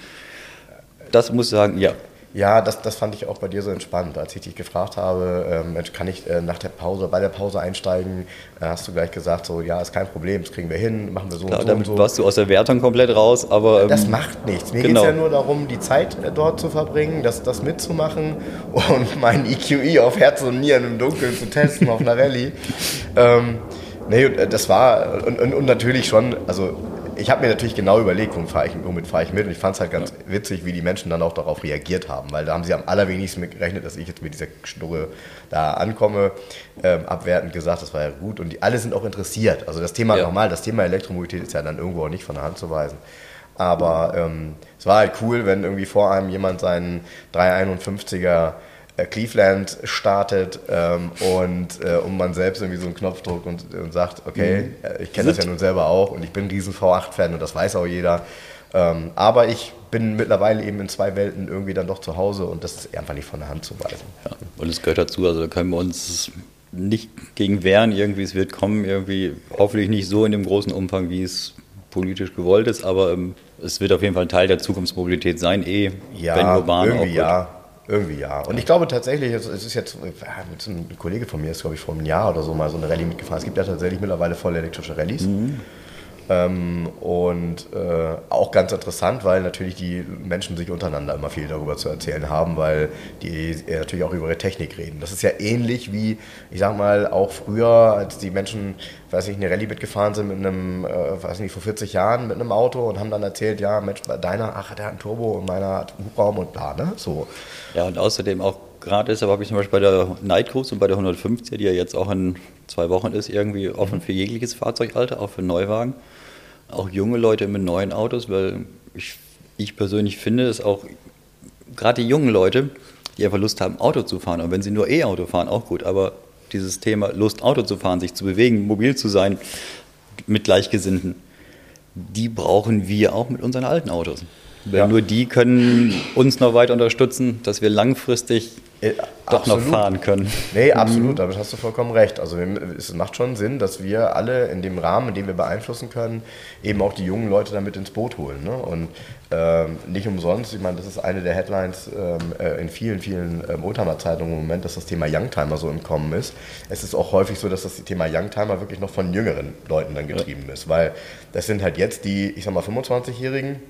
das muss ich sagen, ja. Ja, das, das fand ich auch bei dir so entspannt. Als ich dich gefragt habe, ähm, Mensch, kann ich äh, nach der Pause, bei der Pause einsteigen, äh, hast du gleich gesagt, so, ja, ist kein Problem, das kriegen wir hin, machen wir so Klar, und so damit und so. warst du aus der Wertung komplett raus, aber. Das ähm, macht nichts. Mir genau. geht es ja nur darum, die Zeit äh, dort zu verbringen, das, das mitzumachen und meinen EQI auf Herz und Nieren im Dunkeln zu testen auf einer Rallye. Ähm, nee, äh, das war, und, und, und natürlich schon, also ich habe mir natürlich genau überlegt, womit fahre ich, womit fahr ich mit und ich fand es halt ganz witzig, wie die Menschen dann auch darauf reagiert haben, weil da haben sie am allerwenigsten mit gerechnet, dass ich jetzt mit dieser Schnurre da ankomme, ähm, abwertend gesagt, das war ja gut und die alle sind auch interessiert. Also das Thema Ja. nochmal, das Thema Elektromobilität ist ja dann irgendwo auch nicht von der Hand zu weisen. Aber ähm, es war halt cool, wenn irgendwie vor einem jemand seinen 351er äh, Cleveland startet ähm, und, äh, und man selbst irgendwie so einen Knopf drückt und, und sagt, okay, äh, ich kenne das ja nun selber auch und ich bin ein riesen V8-Fan und das weiß auch jeder. Ähm, aber ich bin mittlerweile eben in zwei Welten irgendwie dann doch zu Hause und das ist einfach nicht von der Hand zu weisen. Ja, und es gehört dazu, also da können wir uns nicht gegen wehren, irgendwie, es wird kommen, irgendwie, hoffentlich nicht so in dem großen Umfang, wie es politisch gewollt ist, aber ähm, es wird auf jeden Fall ein Teil der Zukunftsmobilität sein, eh, Ja, wenn urban irgendwie ja. Irgendwie ja. Und ich glaube tatsächlich, es ist jetzt, einem Kollege von mir ist, glaube ich, vor einem Jahr oder so mal so eine Rallye mitgefahren. Es gibt ja tatsächlich mittlerweile voll elektrische Rallyes. Ähm, und äh, auch ganz interessant, weil natürlich die Menschen sich untereinander immer viel darüber zu erzählen haben, weil die äh, natürlich auch über ihre Technik reden. Das ist ja ähnlich wie, ich sag mal, auch früher, als die Menschen, weiß nicht, eine Rallye mitgefahren sind mit einem, äh, weiß nicht, vor 40 Jahren mit einem Auto und haben dann erzählt, ja, Mensch, bei deiner, ach, der hat einen Turbo und meiner hat einen Hubraum und bla, ne? So. Ja, und außerdem auch gerade deshalb habe ich zum Beispiel bei der Night Cruise und bei der 150, die ja jetzt auch in zwei Wochen ist, irgendwie offen für jegliches Fahrzeugalter, auch für Neuwagen. Auch junge Leute mit neuen Autos, weil ich, ich persönlich finde, dass auch gerade die jungen Leute, die einfach Lust haben, Auto zu fahren, und wenn sie nur E-Auto fahren, auch gut, aber dieses Thema Lust, Auto zu fahren, sich zu bewegen, mobil zu sein, mit Gleichgesinnten, die brauchen wir auch mit unseren alten Autos. Weil Ja. nur die können uns noch weiter unterstützen, dass wir langfristig Äh, doch noch absolut. fahren können. Nee, absolut, damit hast du vollkommen recht. Also es macht schon Sinn, dass wir alle in dem Rahmen, in dem wir beeinflussen können, eben auch die jungen Leute damit ins Boot holen. Ne? Und ähm, nicht umsonst, ich meine, das ist eine der Headlines ähm, äh, in vielen, vielen ähm, Oldtimer-Zeitungen im Moment, dass das Thema Youngtimer so im Kommen ist. Es ist auch häufig so, dass das Thema Youngtimer wirklich noch von jüngeren Leuten dann getrieben ist, weil das sind halt jetzt die, ich sag mal, 25-Jährigen,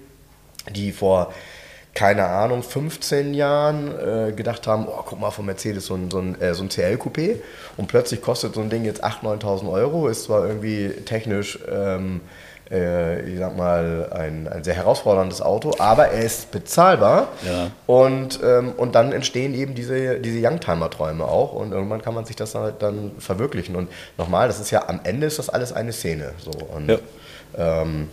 die vor, keine Ahnung, 15 Jahren äh, gedacht haben, oh, guck mal, von Mercedes so ein, so ein, äh, so ein CL-Coupé und plötzlich kostet so ein Ding jetzt 8.000, 9.000 Euro, ist zwar irgendwie technisch, ähm, äh, ich sag mal, ein, ein sehr herausforderndes Auto, aber er ist bezahlbar Ja. und, ähm, und dann entstehen eben diese, diese Youngtimer-Träume auch und irgendwann kann man sich das halt dann verwirklichen und nochmal, das ist ja, am Ende ist das alles eine Szene so und Ja. ähm,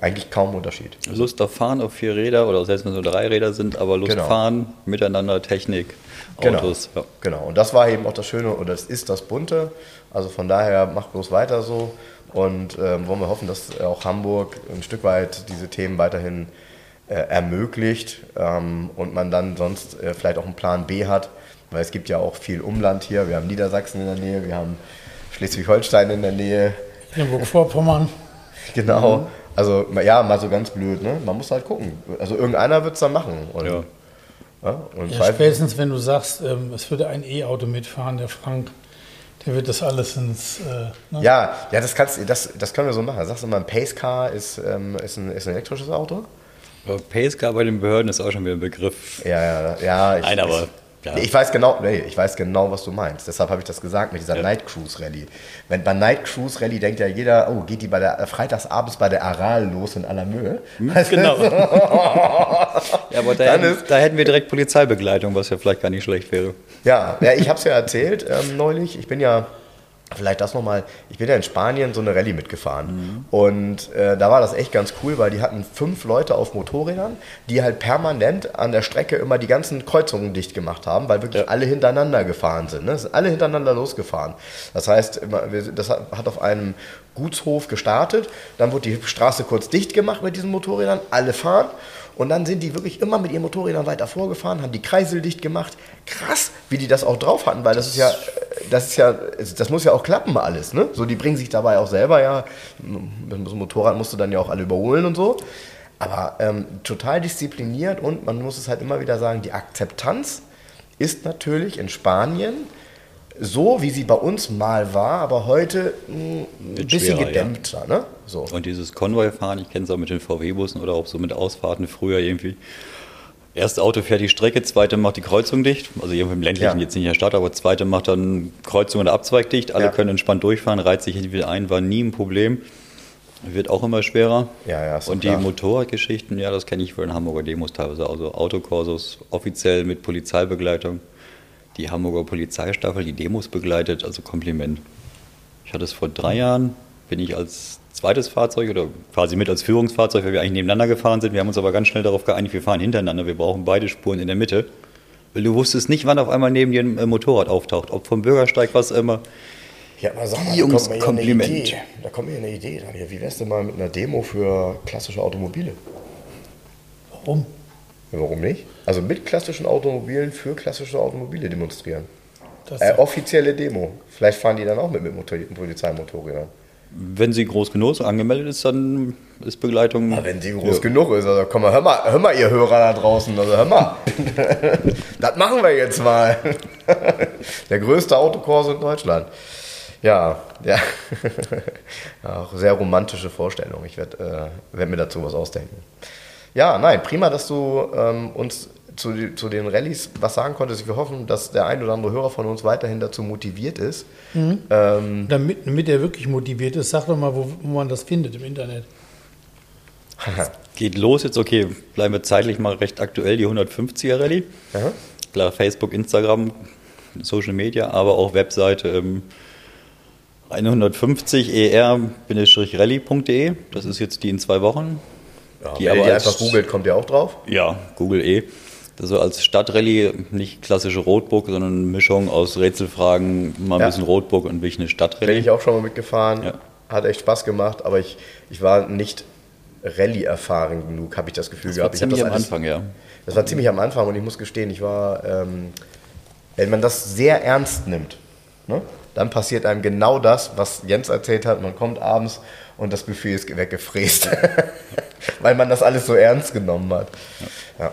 eigentlich kaum Unterschied. Lust auf Fahren auf vier Räder oder selbst wenn es nur drei Räder sind, aber Lust Genau. fahren, miteinander, Technik, Autos. Genau. Ja. genau. Und das war eben auch das Schöne und das ist das Bunte. Also von daher macht bloß weiter so. Und ähm, wollen wir hoffen, dass auch Hamburg ein Stück weit diese Themen weiterhin äh, ermöglicht ähm, und man dann sonst äh, vielleicht auch einen Plan B hat, weil es gibt ja auch viel Umland hier. Wir haben Niedersachsen in der Nähe, wir haben Schleswig-Holstein in der Nähe. Mecklenburg-Vorpommern. Genau. Also ja, mal so ganz blöd, ne? Man muss halt gucken. Also irgendeiner wird es dann machen. Und, Ja. Ja, und Ja, spätestens, wenn du sagst, ähm, es würde ein E-Auto mitfahren, der Frank, der wird das alles ins. Äh, ne? Ja, ja, das kannst das, das können wir so machen. Sagst du mal, ein Pacecar ist, ähm, ist, ein, ist ein elektrisches Auto? Pacecar bei den Behörden ist auch schon wieder ein Begriff. Ja, ja, ja. Ich, Nein, aber, Ich, ja. ich weiß genau, nee, ich weiß genau, was du meinst. Deshalb habe ich das gesagt mit dieser Ja. Night Cruise Rallye. Wenn bei Night Cruise Rallye denkt ja jeder, oh, geht die bei der äh, freitagsabends bei der Aral los in aller Mühe? Genau. ja, aber da hätten, da hätten wir direkt Polizeibegleitung, was ja vielleicht gar nicht schlecht wäre. Ja, ja ich habe es ja erzählt ähm, neulich. Ich bin ja, vielleicht das nochmal, ich bin ja in Spanien so eine Rallye mitgefahren. Und äh, da war das echt ganz cool, weil die hatten fünf Leute auf Motorrädern, die halt permanent an der Strecke immer die ganzen Kreuzungen dicht gemacht haben, weil wirklich Ja. alle hintereinander gefahren sind. Ne? Sind alle hintereinander losgefahren. Das heißt, das hat hat auf einem Gutshof gestartet, dann wurde die Straße kurz dicht gemacht mit diesen Motorrädern, alle fahren. Und dann sind die wirklich immer mit ihren Motorrädern weiter vorgefahren, haben die Kreisel dicht gemacht. Krass, wie die das auch drauf hatten, weil das ist ja, das ist ja, das muss ja auch klappen alles, ne? So, die bringen sich dabei auch selber ja, mit so einem Motorrad musst du dann ja auch alle überholen und so. Aber ähm, total diszipliniert und man muss es halt immer wieder sagen, die Akzeptanz ist natürlich in Spanien so, wie sie bei uns mal war, aber heute mh, ein bisschen schwerer, ja. gedämpfter, ne? So. Und dieses Konvoi-Fahren, ich kenne es auch mit den VW-Bussen oder auch so mit Ausfahrten früher irgendwie. Erste Auto fährt die Strecke, zweite macht die Kreuzung dicht. Also irgendwie im ländlichen Ja. jetzt nicht in der Stadt, aber zweite macht dann Kreuzung oder Abzweig dicht. Alle Ja. können entspannt durchfahren, reizt sich wieder ein, war nie ein Problem. Wird auch immer schwerer. Ja, ja, Und klar. die Motorradgeschichten, ja, das kenne ich von den Hamburger Demos teilweise. Also Autokorsos offiziell mit Polizeibegleitung. Die Hamburger Polizeistaffel, die Demos begleitet, also Kompliment. Ich hatte es vor drei Jahren, bin ich als zweites Fahrzeug oder quasi mit als Führungsfahrzeug, weil wir eigentlich nebeneinander gefahren sind. Wir haben uns aber ganz schnell darauf geeinigt, wir fahren hintereinander, wir brauchen beide Spuren in der Mitte. Weil du wusstest nicht, wann auf einmal neben dir ein äh, Motorrad auftaucht. Ob vom Bürgersteig, was immer. Ja, aber sag mal, Jungs, da kommt mir ja. Eine Idee. Da kommt mir eine Idee, Daniel. Wie wär's denn mal mit einer Demo für klassische Automobile? Warum? Ja, warum nicht? Also mit klassischen Automobilen für klassische Automobile demonstrieren. Das, Äh, offizielle Demo. Vielleicht fahren die dann auch mit, mit Motor Polizeimotorrädern. Wenn sie groß genug angemeldet ist, dann ist Begleitung. Aber wenn die groß genug ist, also komm mal, hör mal, hör mal, ihr Hörer da draußen, also hör mal. das machen wir jetzt mal. Der größte Autokorso in Deutschland. Ja, ja. Auch sehr romantische Vorstellung. Ich werde äh, werd mir dazu was ausdenken. Ja, nein, prima, dass du ähm, uns zu, zu den Rallyes was sagen konntest. Wir hoffen, dass der ein oder andere Hörer von uns weiterhin dazu motiviert ist. Ähm, damit, damit er wirklich motiviert ist, sag doch mal, wo, wo man das findet im Internet. Geht los jetzt, okay, bleiben wir zeitlich mal recht aktuell, die 150er Rallye. Aha. Klar, Facebook, Instagram, Social Media, aber auch Webseite ähm, 150 er-rally.de. Das ist jetzt die in zwei Wochen. ja, Die wenn ihr aber die als- einfach googelt, kommt ihr auch drauf. Ja, Google E. So als Stadtrallye nicht klassische Roadbook, sondern eine Mischung aus Rätselfragen, mal ein Ja. bisschen Roadbook und wirklich eine Bin Stadtrallye. ich auch schon mal mitgefahren. Ja. Hat echt Spaß gemacht, aber ich, ich war nicht Rallye erfahren genug, habe ich das Gefühl Das war gehabt. Ich hab ziemlich das am alles- Anfang, ja. Das war ziemlich am Anfang und ich muss gestehen, ich war, ähm, wenn man das sehr ernst nimmt, ne, dann passiert einem genau das, was Jens erzählt hat. Man kommt abends und das Buffet ist weggefräst, weil man das alles so ernst genommen hat. Ja. Ja,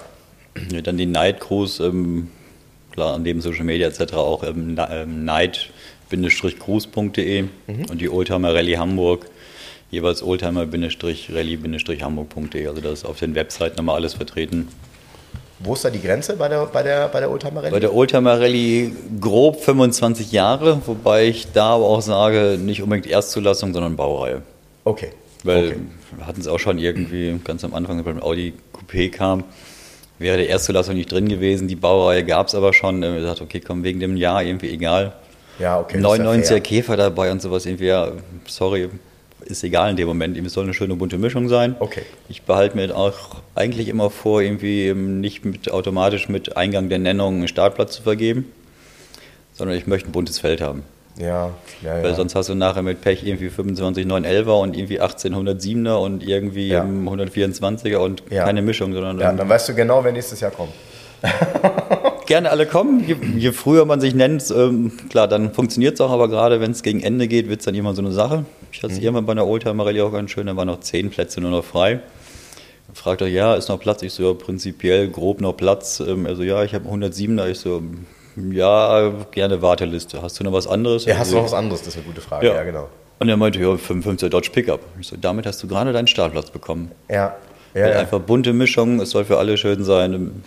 dann die Night Cruise, ähm, klar, neben Social Media etc. auch ähm, ähm, night-cruise.de Mhm. und die Oldtimer Rallye Hamburg, jeweils Oldtimer-rallye-hamburg.de. Also das ist auf den Webseiten nochmal alles vertreten. Wo ist da die Grenze bei der, bei der, bei der Oldtimer Rallye? Bei der Oldtimer Rallye grob 25 Jahre, wobei ich da aber auch sage, nicht unbedingt Erstzulassung, sondern Baureihe. okay. Weil okay. wir hatten es auch schon irgendwie ganz am Anfang, beim Audi Coupé kam, wäre die Erstzulassung nicht drin gewesen. Die Baureihe gab es aber schon. Wir haben gesagt, okay, komm, wegen dem Jahr irgendwie egal. Ja, okay. das ist ja 99er fair. Käfer dabei und sowas irgendwie, ja, sorry, ist egal in dem Moment. Es soll eine schöne bunte Mischung sein. Okay. Ich behalte mir auch eigentlich immer vor, irgendwie ähm, nicht mit, automatisch mit Eingang der Nennung einen Startplatz zu vergeben, sondern ich möchte ein buntes Feld haben. Ja, ja, Weil ja. sonst hast du nachher mit Pech irgendwie 25 911er und irgendwie 1807er und irgendwie Ja. ähm, 124er und Ja. keine Mischung, sondern ja, dann weißt du genau, wer nächstes Jahr kommt. gerne alle kommen. Je, je früher man sich nennt, ähm, klar, dann funktioniert es auch, aber gerade wenn es gegen Ende geht, wird es dann immer so eine Sache. Ich hatte es irgendwann bei einer Oldtimer Rallye auch ganz schön, da waren noch 10 Plätze nur noch frei. Fragt er, ja, ist noch Platz? Ich so, ja, prinzipiell grob noch Platz. Also, ja, ich habe 107er. Ich so, ja, gerne Warteliste. Hast du noch was anderes? Ja, hast du noch was anderes? Das ist eine gute Frage. Ja, Ja. genau. Und er meinte, ja, 55er Dodge Pickup. Ich so, damit hast du gerade deinen Startplatz bekommen. Ja, ja, ja. Einfach bunte Mischung, es soll für alle schön sein.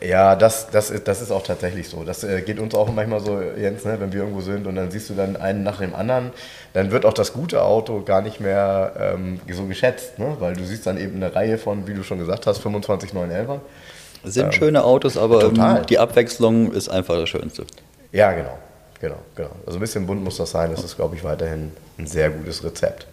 Ja, das, das, ist, das ist auch tatsächlich so. Das äh, geht uns auch manchmal so, Jens, ne, wenn wir irgendwo sind und dann siehst du dann einen nach dem anderen, dann wird auch das gute Auto gar nicht mehr ähm, so geschätzt, ne? weil du siehst dann eben eine Reihe von, wie du schon gesagt hast, 25 911er. Sind schöne Autos, aber total. ähm, die Abwechslung ist einfach das Schönste. Ja, genau, genau, genau. Also ein bisschen bunt muss das sein. Das ist, glaube ich, weiterhin ein sehr gutes Rezept.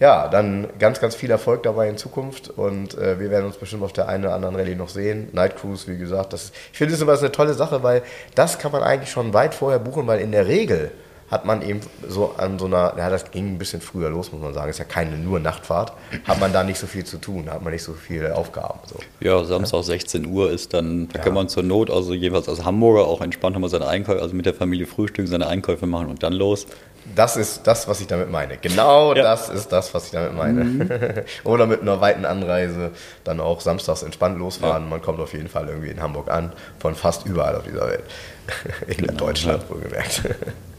Ja, dann ganz, ganz viel Erfolg dabei in Zukunft und äh, wir werden uns bestimmt auf der einen oder anderen Rallye noch sehen. Night Cruise, wie gesagt, das, ich finde das immer eine tolle Sache, weil das kann man eigentlich schon weit vorher buchen, weil in der Regel hat man eben so an so einer, ja, das ging ein bisschen früher los, muss man sagen, ist ja keine nur Nachtfahrt, hat man da nicht so viel zu tun, da hat man nicht so viele Aufgaben. So. Ja, Samstag 16 Uhr ist dann, da kann man zur Not, also jeweils als Hamburger, auch entspannt nochmal seine Einkäufe, also mit der Familie frühstücken, seine Einkäufe machen und dann los. Das ist das, was ich damit meine. Genau Ja. das ist das, was ich damit meine. Oder mit einer weiten Anreise dann auch samstags entspannt losfahren. Man kommt auf jeden Fall irgendwie in Hamburg an, von fast überall auf dieser Welt. In Deutschland wohlgemerkt.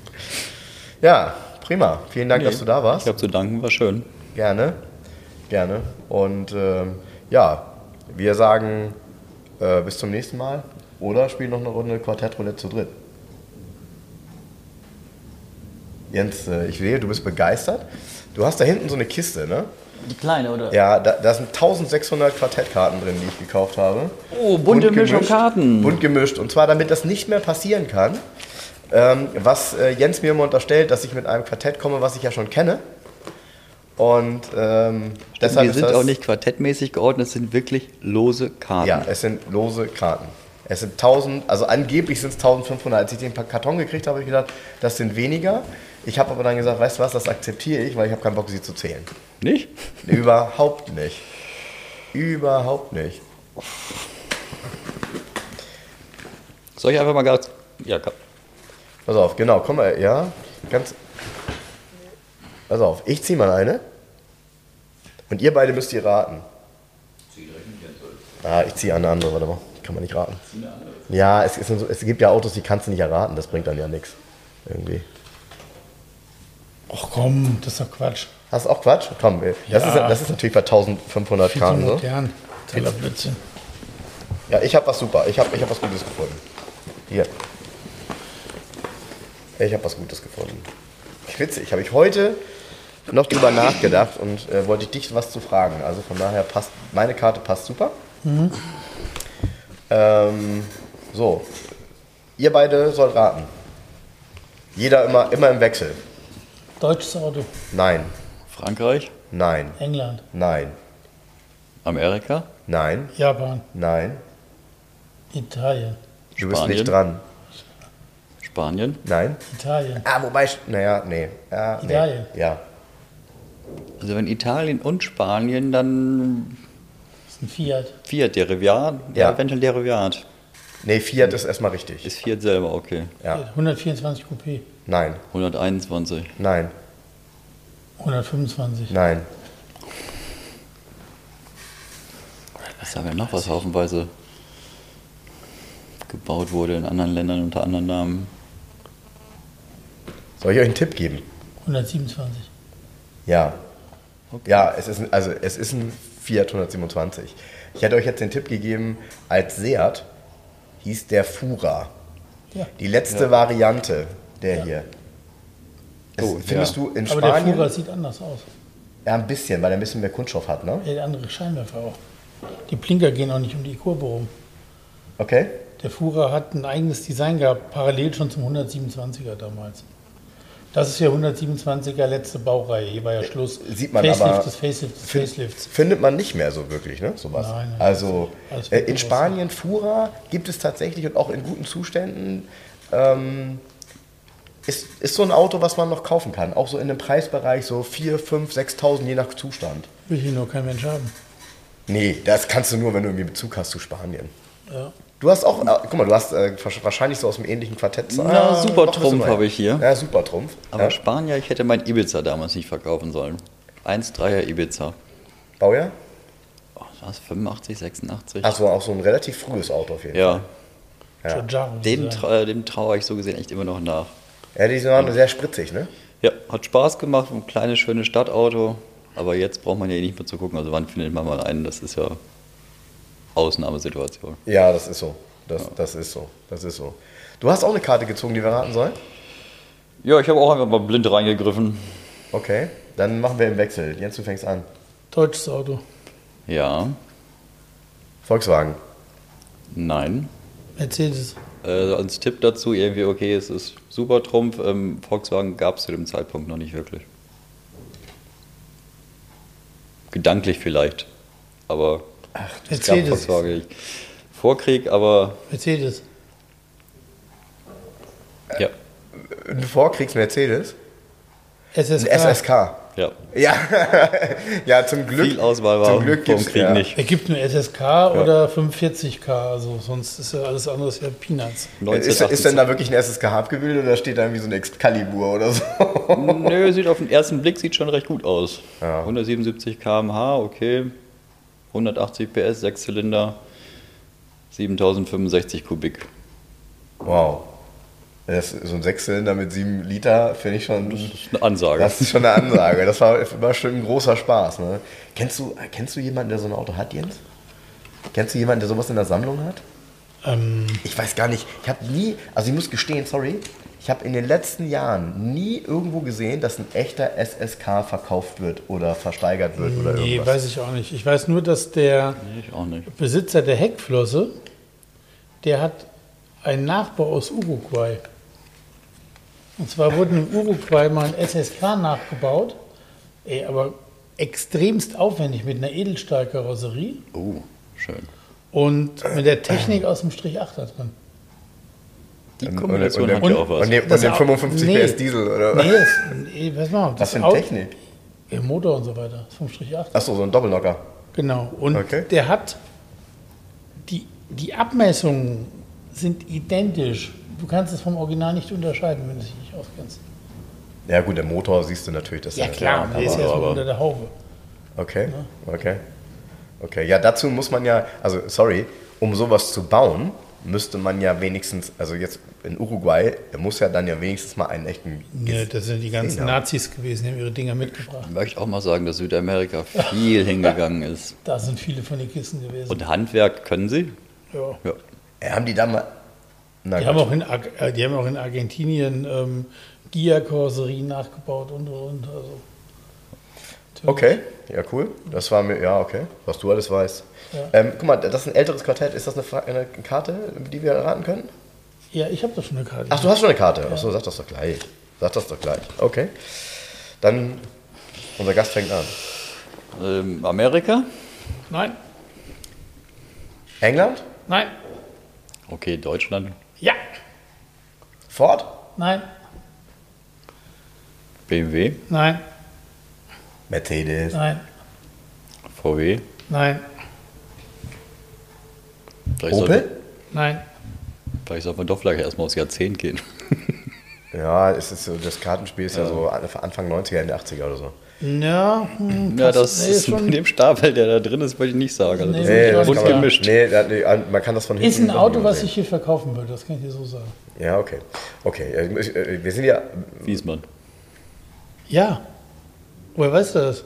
ja, prima. Vielen Dank, dass du da Ich warst. glaube, zu danken war schön. Gerne, gerne. Und ähm, ja, wir sagen äh, bis zum nächsten Mal. Oder spielen noch eine Runde Quartettroulette zu dritt. Jens, äh, ich sehe, du bist begeistert. Du hast da hinten so eine Kiste, ne? Die kleine, oder? Ja, da, da sind 1600 Quartettkarten drin, die ich gekauft habe. Oh, bunte Bunt Mischung gemischt, Karten. Bunt gemischt. Und zwar, damit das nicht mehr passieren kann, ähm, was äh, Jens mir immer unterstellt, dass ich mit einem Quartett komme, was ich ja schon kenne. Und ähm, deshalb Wir sind das, auch nicht quartettmäßig geordnet, es sind wirklich lose Karten. Ja, es sind lose Karten. Es sind 1000, also angeblich sind es 1500. Als ich den Karton gekriegt habe, habe ich gedacht, das sind weniger. Ich habe aber dann gesagt, weißt du was, das akzeptiere ich, weil ich habe keinen Bock, sie zu zählen. Nicht? Überhaupt nicht. Überhaupt nicht. Soll ich einfach mal ganz. Ja, komm. Pass auf, genau, komm mal, ja, ganz. Pass auf, ich zieh mal eine. Und ihr beide müsst ihr raten. Ah, ich ziehe eine andere, warte mal. Kann man nicht raten. Ja, es, so, es gibt ja Autos, die kannst du nicht erraten, das bringt dann ja nichts. Irgendwie. Ach komm, das ist doch Quatsch. Hast du auch Quatsch? Komm, das, Ja. ist, das ist natürlich bei 1500 Viel modern. Blödsinn. Ja, ich habe was super. Ich habe ich hab was Gutes gefunden. Hier. Ich habe was Gutes gefunden. Witzig, habe ich heute noch drüber nachgedacht und äh, wollte ich dich was zu fragen. Also von daher passt, meine Karte passt super. Ähm, so, ihr beide sollt raten. Jeder immer, immer im Wechsel. Deutsches Auto. Nein, Frankreich, nein, England. nein, Amerika, nein, Japan. nein. Italien. Du bist Spanien. nicht dran. Spanien, Nein. Italien. Ah, wobei, naja, nee. Ja, nee. Italien. Ja. Also wenn Italien und Spanien, dann Das ist ein Fiat. Fiat Derivat, Ja. ja, eventuell Derivat. Nee, Fiat ist erstmal richtig. Ist Fiat selber, okay. Ja. 124 Coupé. Nein, 121. nein, 125. nein. Was haben wir noch, was haufenweise gebaut wurde in anderen Ländern unter anderen Namen? Soll ich euch einen Tipp geben? 127. Ja. Ja, es ist, ein, also es ist ein Fiat 127. Ich hätte euch jetzt den Tipp gegeben, als Seat hieß der Fura. Ja. Die letzte Variante, der Ja. hier. Es, Oh, findest ja. du in Aber der Spanien? Fura sieht anders aus. ja, ein bisschen, weil er ein bisschen mehr Kunststoff hat, ne? Ja, der andere Scheinwerfer auch. Die Blinker gehen auch nicht um die Kurve rum. Okay? Der Fura hat ein eigenes Design gehabt, parallel schon zum 127er damals. Das ist ja 127er letzte Baureihe. Hier war ja Schluss. Sieht man Facelift aber- des Facelifts. des Facelifts. Findet man nicht mehr so wirklich, ne? Sowas. Nein, nein, also äh, in Spanien Fura gibt es tatsächlich und auch in guten Zuständen. Ähm, ist, ist so ein Auto, was man noch kaufen kann. Auch so in dem Preisbereich so 4, 5, 6.000 je nach Zustand. Will hier nur kein Mensch haben. Nee, das kannst du nur, wenn du irgendwie Bezug hast zu Spanien. Ja. Du hast auch, äh, guck mal, du hast äh, wahrscheinlich so aus dem ähnlichen Quartett. Na, Ah, Super Trumpf habe ich hier. Ja, super Trumpf. Aber ja. Spanier, ich hätte mein Ibiza damals nicht verkaufen sollen. 1,3er Ibiza. Baujahr? Oh, was, 85, 86? Achso, auch so ein relativ frühes Auto auf jeden Ja, Ja. Giorgiaro, dem, tra dem traue ich so gesehen echt immer noch nach. Fall. Ja, die sind auch sehr spritzig, ne? Ja, hat Spaß gemacht, ein kleines, schönes Stadtauto. Aber jetzt braucht man ja eh nicht mehr zu gucken. Also wann findet man mal einen? Das ist ja Ausnahmesituation. Ja, das ist so. Das, das ist so. Das ist so. Du hast auch eine Karte gezogen, die wir raten sollen? Ja, ich habe auch einfach mal blind reingegriffen. Okay, dann machen wir im Wechsel. Jens, du fängst an. Deutsches Auto. Ja, Volkswagen. nein. Mercedes. Äh, als Tipp dazu irgendwie, okay, es ist super Trumpf. Ähm, Volkswagen gab es zu dem Zeitpunkt noch nicht wirklich. Gedanklich vielleicht, aber es gab Mercedes. Nicht. Vorkrieg, aber Mercedes. ja, Ein Vorkriegs-Mercedes? SSK. Ein SSK. ja. Ja, ja zum Glück. Viel Auswahl war zum vom Glück gibt's, Krieg ja. nicht. Es gibt nur SSK oder 45K, also sonst ist ja alles andere ja Peanuts. Ist, ist denn da wirklich ein SSK abgebildet oder steht da irgendwie so ein Excalibur oder so? Nö, sieht auf den ersten Blick sieht schon recht gut aus. Ja. 177 km/h, okay. 180 PS, 6 Zylinder, 7065 Kubik. Wow. Das, so ein Sechszylinder mit sieben Liter finde ich schon. Das ist eine Ansage. Das ist schon eine Ansage. Das war war schon ein großer Spaß. Ne? Kennst, du, kennst du jemanden, der so ein Auto hat, Jens? Kennst du jemanden, der sowas in der Sammlung hat? Ähm, Ich weiß gar nicht. Ich habe nie, also ich muss gestehen, sorry, ich habe in den letzten Jahren nie irgendwo gesehen, dass ein echter SSK verkauft wird oder versteigert wird oder nee, irgendwas. weiß ich auch nicht. Ich weiß nur, dass der Nee. Besitzer der Heckflosse, der hat einen Nachbau aus Uruguay. Und zwar wurden in Uruguay mal ein SSK nachgebaut, ey, aber extremst aufwendig mit einer Edelstahlkarosserie Oh, schön. und mit der Technik aus dem Strich 8 da drin. Die Und- Kombination und, und, ja auch was. Und, dem, und Das dem Au- 55 nee. PS Diesel, oder? Nee, das, nee was machen wir? Was für eine Technik? Ja, Motor und so weiter, ist vom Strich 8. Achso, so ein Doppelnocker. Genau. Und Okay. der hat, die, die Abmessungen sind identisch du kannst es vom Original nicht unterscheiden, wenn du dich nicht auskennst. Ja gut, der Motor siehst du natürlich. Dass Ja er- klar, der ist ja erstmal aber- unter der Haube. Okay, okay. Okay, ja, dazu muss man ja, also sorry, um sowas zu bauen, müsste man ja wenigstens, also jetzt in Uruguay, er muss ja dann ja wenigstens mal einen echten. Ja, das sind die ganzen Ja. Nazis gewesen, die haben ihre Dinger mitgebracht. Ich möchte auch mal sagen, dass Südamerika viel hingegangen ist. Da sind viele von den Kisten gewesen. Und Handwerk können sie? ja. Ja. Ja, haben die da mal. Na Die, haben auch in, äh, die haben auch in Argentinien ähm, Gia-Karosserien nachgebaut und und und. Also, Okay, ja, cool. Das war mir, ja, okay, was du alles weißt. Ja. Ähm, guck mal, das ist ein älteres Quartett. Ist das eine, Fra eine Karte, die wir raten können? Ja, ich habe doch schon eine Karte. Ach, du hast schon eine Karte. Achso, sag das doch gleich. Sag das doch gleich. Okay. Dann, unser Gast fängt an. Ähm, Amerika? Nein, England? nein, Okay, Deutschland. ja, Ford? nein, BMW? nein, Mercedes? nein, VW? nein, Opel? Nein. Vielleicht sollte man doch vielleicht erstmal aufs Jahrzehnt gehen. Ja, es ist so, das Kartenspiel ist ja so Anfang 90er, Ende 80er oder so. Ja, hm, Ja, das nee, ist in dem Stapel, der da drin ist, würde ich nicht sagen. Also das Nee, ist das bunt kann man- gemischt. Nee, da- nee, man kann das von hinten. Ist ein Auto, was ich hier verkaufen würde, das kann ich dir so sagen. Ja, okay. Okay, äh, äh, wir sind ja. Wiesmann. Ja. Woher weißt du das?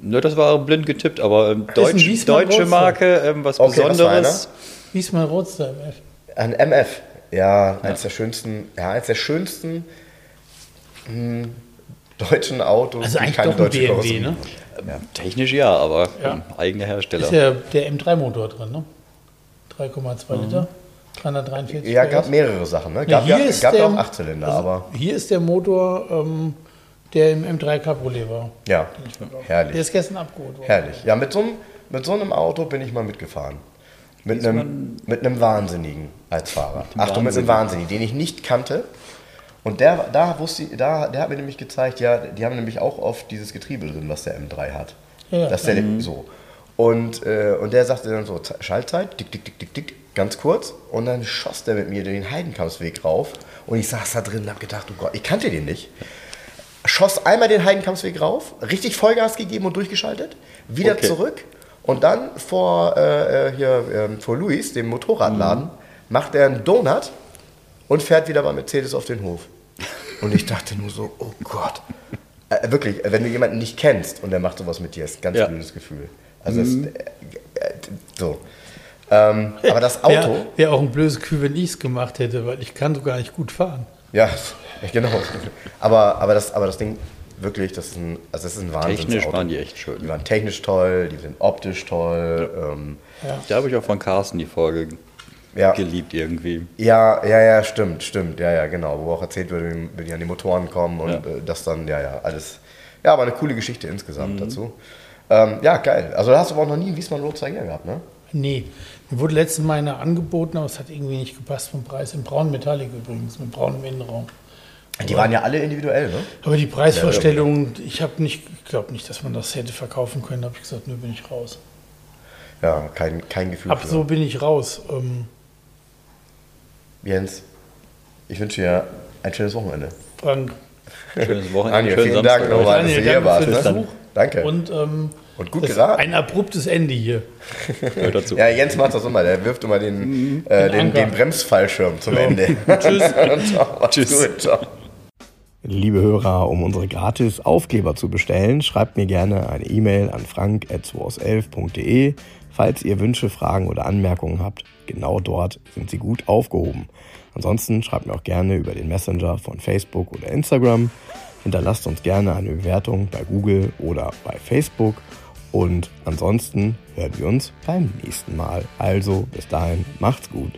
Ne, das war blind getippt, aber ähm, Deutsch, deutsche Roadster. Marke, ähm, was Okay, was war Besonderes. Wiesmann Roadster MF. Ein MF. Ja, eins der schönsten, ja, eins der schönsten hm, deutschen Autos. Also eigentlich keine doch ein deutsche BMW, Karosserie ne? Ähm, Technisch ja, aber Ja. eigener Hersteller. Ist ja der M3-Motor drin, ne? 3,2 Liter, 343 Ja, PS. gab mehrere Sachen, ne? Gab, ja, hier ist gab ja der- auch Achtzylinder, also aber Hier ist der Motor, ähm, der im M3 Cabriolet war. ja, Der herrlich. ist gestern abgeholt worden. Herrlich. Ja, mit so, einem, mit so einem Auto bin ich mal mitgefahren. Mit einem, mit einem Wahnsinnigen als Fahrer. Achtung, mit einem Wahnsinnigen, den ich nicht kannte. Und der, da wusste da, der hat mir nämlich gezeigt, ja, die haben nämlich auch oft dieses Getriebe drin, was der M3 hat. Ja, das der, so. Und, äh, und der sagte dann so, Schaltzeit, tick, tick, tick, tick, tick, ganz kurz. Und dann schoss der mit mir den Heidenkampfsweg rauf. Und ich saß da drin und hab gedacht, oh Gott, ich kannte den nicht schoss einmal den Heidenkampfsweg rauf, richtig Vollgas gegeben und durchgeschaltet, wieder Okay. zurück und dann vor, äh, äh, hier, ähm, vor Luis, dem Motorradladen, macht er einen Donut und fährt wieder bei Mercedes auf den Hof. Und ich dachte nur so, oh Gott. Äh, wirklich, wenn du jemanden nicht kennst und der macht sowas mit dir, ist ein ganz Ja. blödes Gefühl. Also es, äh, äh, so. Ähm, aber das Auto, Wäre wär auch ein blödes Kühl, wenn ich es gemacht hätte, weil ich kann so gar nicht gut fahren. ja, genau. Aber, aber, das, aber das Ding, wirklich, das ist ein, also das ist ein Wahnsinn. Technisch waren die echt schön. Die waren technisch toll, die sind optisch toll. Ähm, Da habe ich auch von Carsten die Folge ja. geliebt irgendwie. ja, ja, ja, stimmt, stimmt. Ja, ja, genau. Wo auch erzählt wird, wie die an die Motoren kommen und Ja. äh, das dann, ja, ja, alles. Ja, aber eine coole Geschichte insgesamt dazu. Ähm, ja, geil. Also da hast du aber auch noch nie einen Wiesmann Roadster hier gehabt, ne? Nee, mir wurde letztens mal einer angeboten, aber es hat irgendwie nicht gepasst vom Preis. In braun Metallic übrigens, mit braunem Innenraum. Die waren ja alle individuell, ne? Aber die Preisvorstellung, ich habe nicht, ich glaube nicht, dass man das hätte verkaufen können. Da habe ich gesagt, nö, bin ich raus. Ja, kein, kein Gefühl Ab für. so bin ich raus. Ähm, Jens, ich wünsche dir ein schönes Wochenende. Frank, Schönes Wochenende, Anja, vielen Samstag. Dank nochmal, dass Daniel, du hier danke warst. den Ne? Besuch. Danke. Und, ähm, Und gut geraten. Ein abruptes Ende hier. Gehört dazu. Ja, Jens macht das immer. Der wirft immer den, äh, den, Anker. den Bremsfallschirm zum Ende. Tschüss. Tschüss. Gut, ciao. Liebe Hörer, um unsere gratis Aufkleber zu bestellen, schreibt mir gerne eine E-Mail an frank.211.de. Falls ihr Wünsche, Fragen oder Anmerkungen habt, genau dort sind sie gut aufgehoben. Ansonsten schreibt mir auch gerne über den Messenger von Facebook oder Instagram. Hinterlasst uns gerne eine Bewertung bei Google oder bei Facebook. Und ansonsten hören wir uns beim nächsten Mal. Also bis dahin, macht's gut.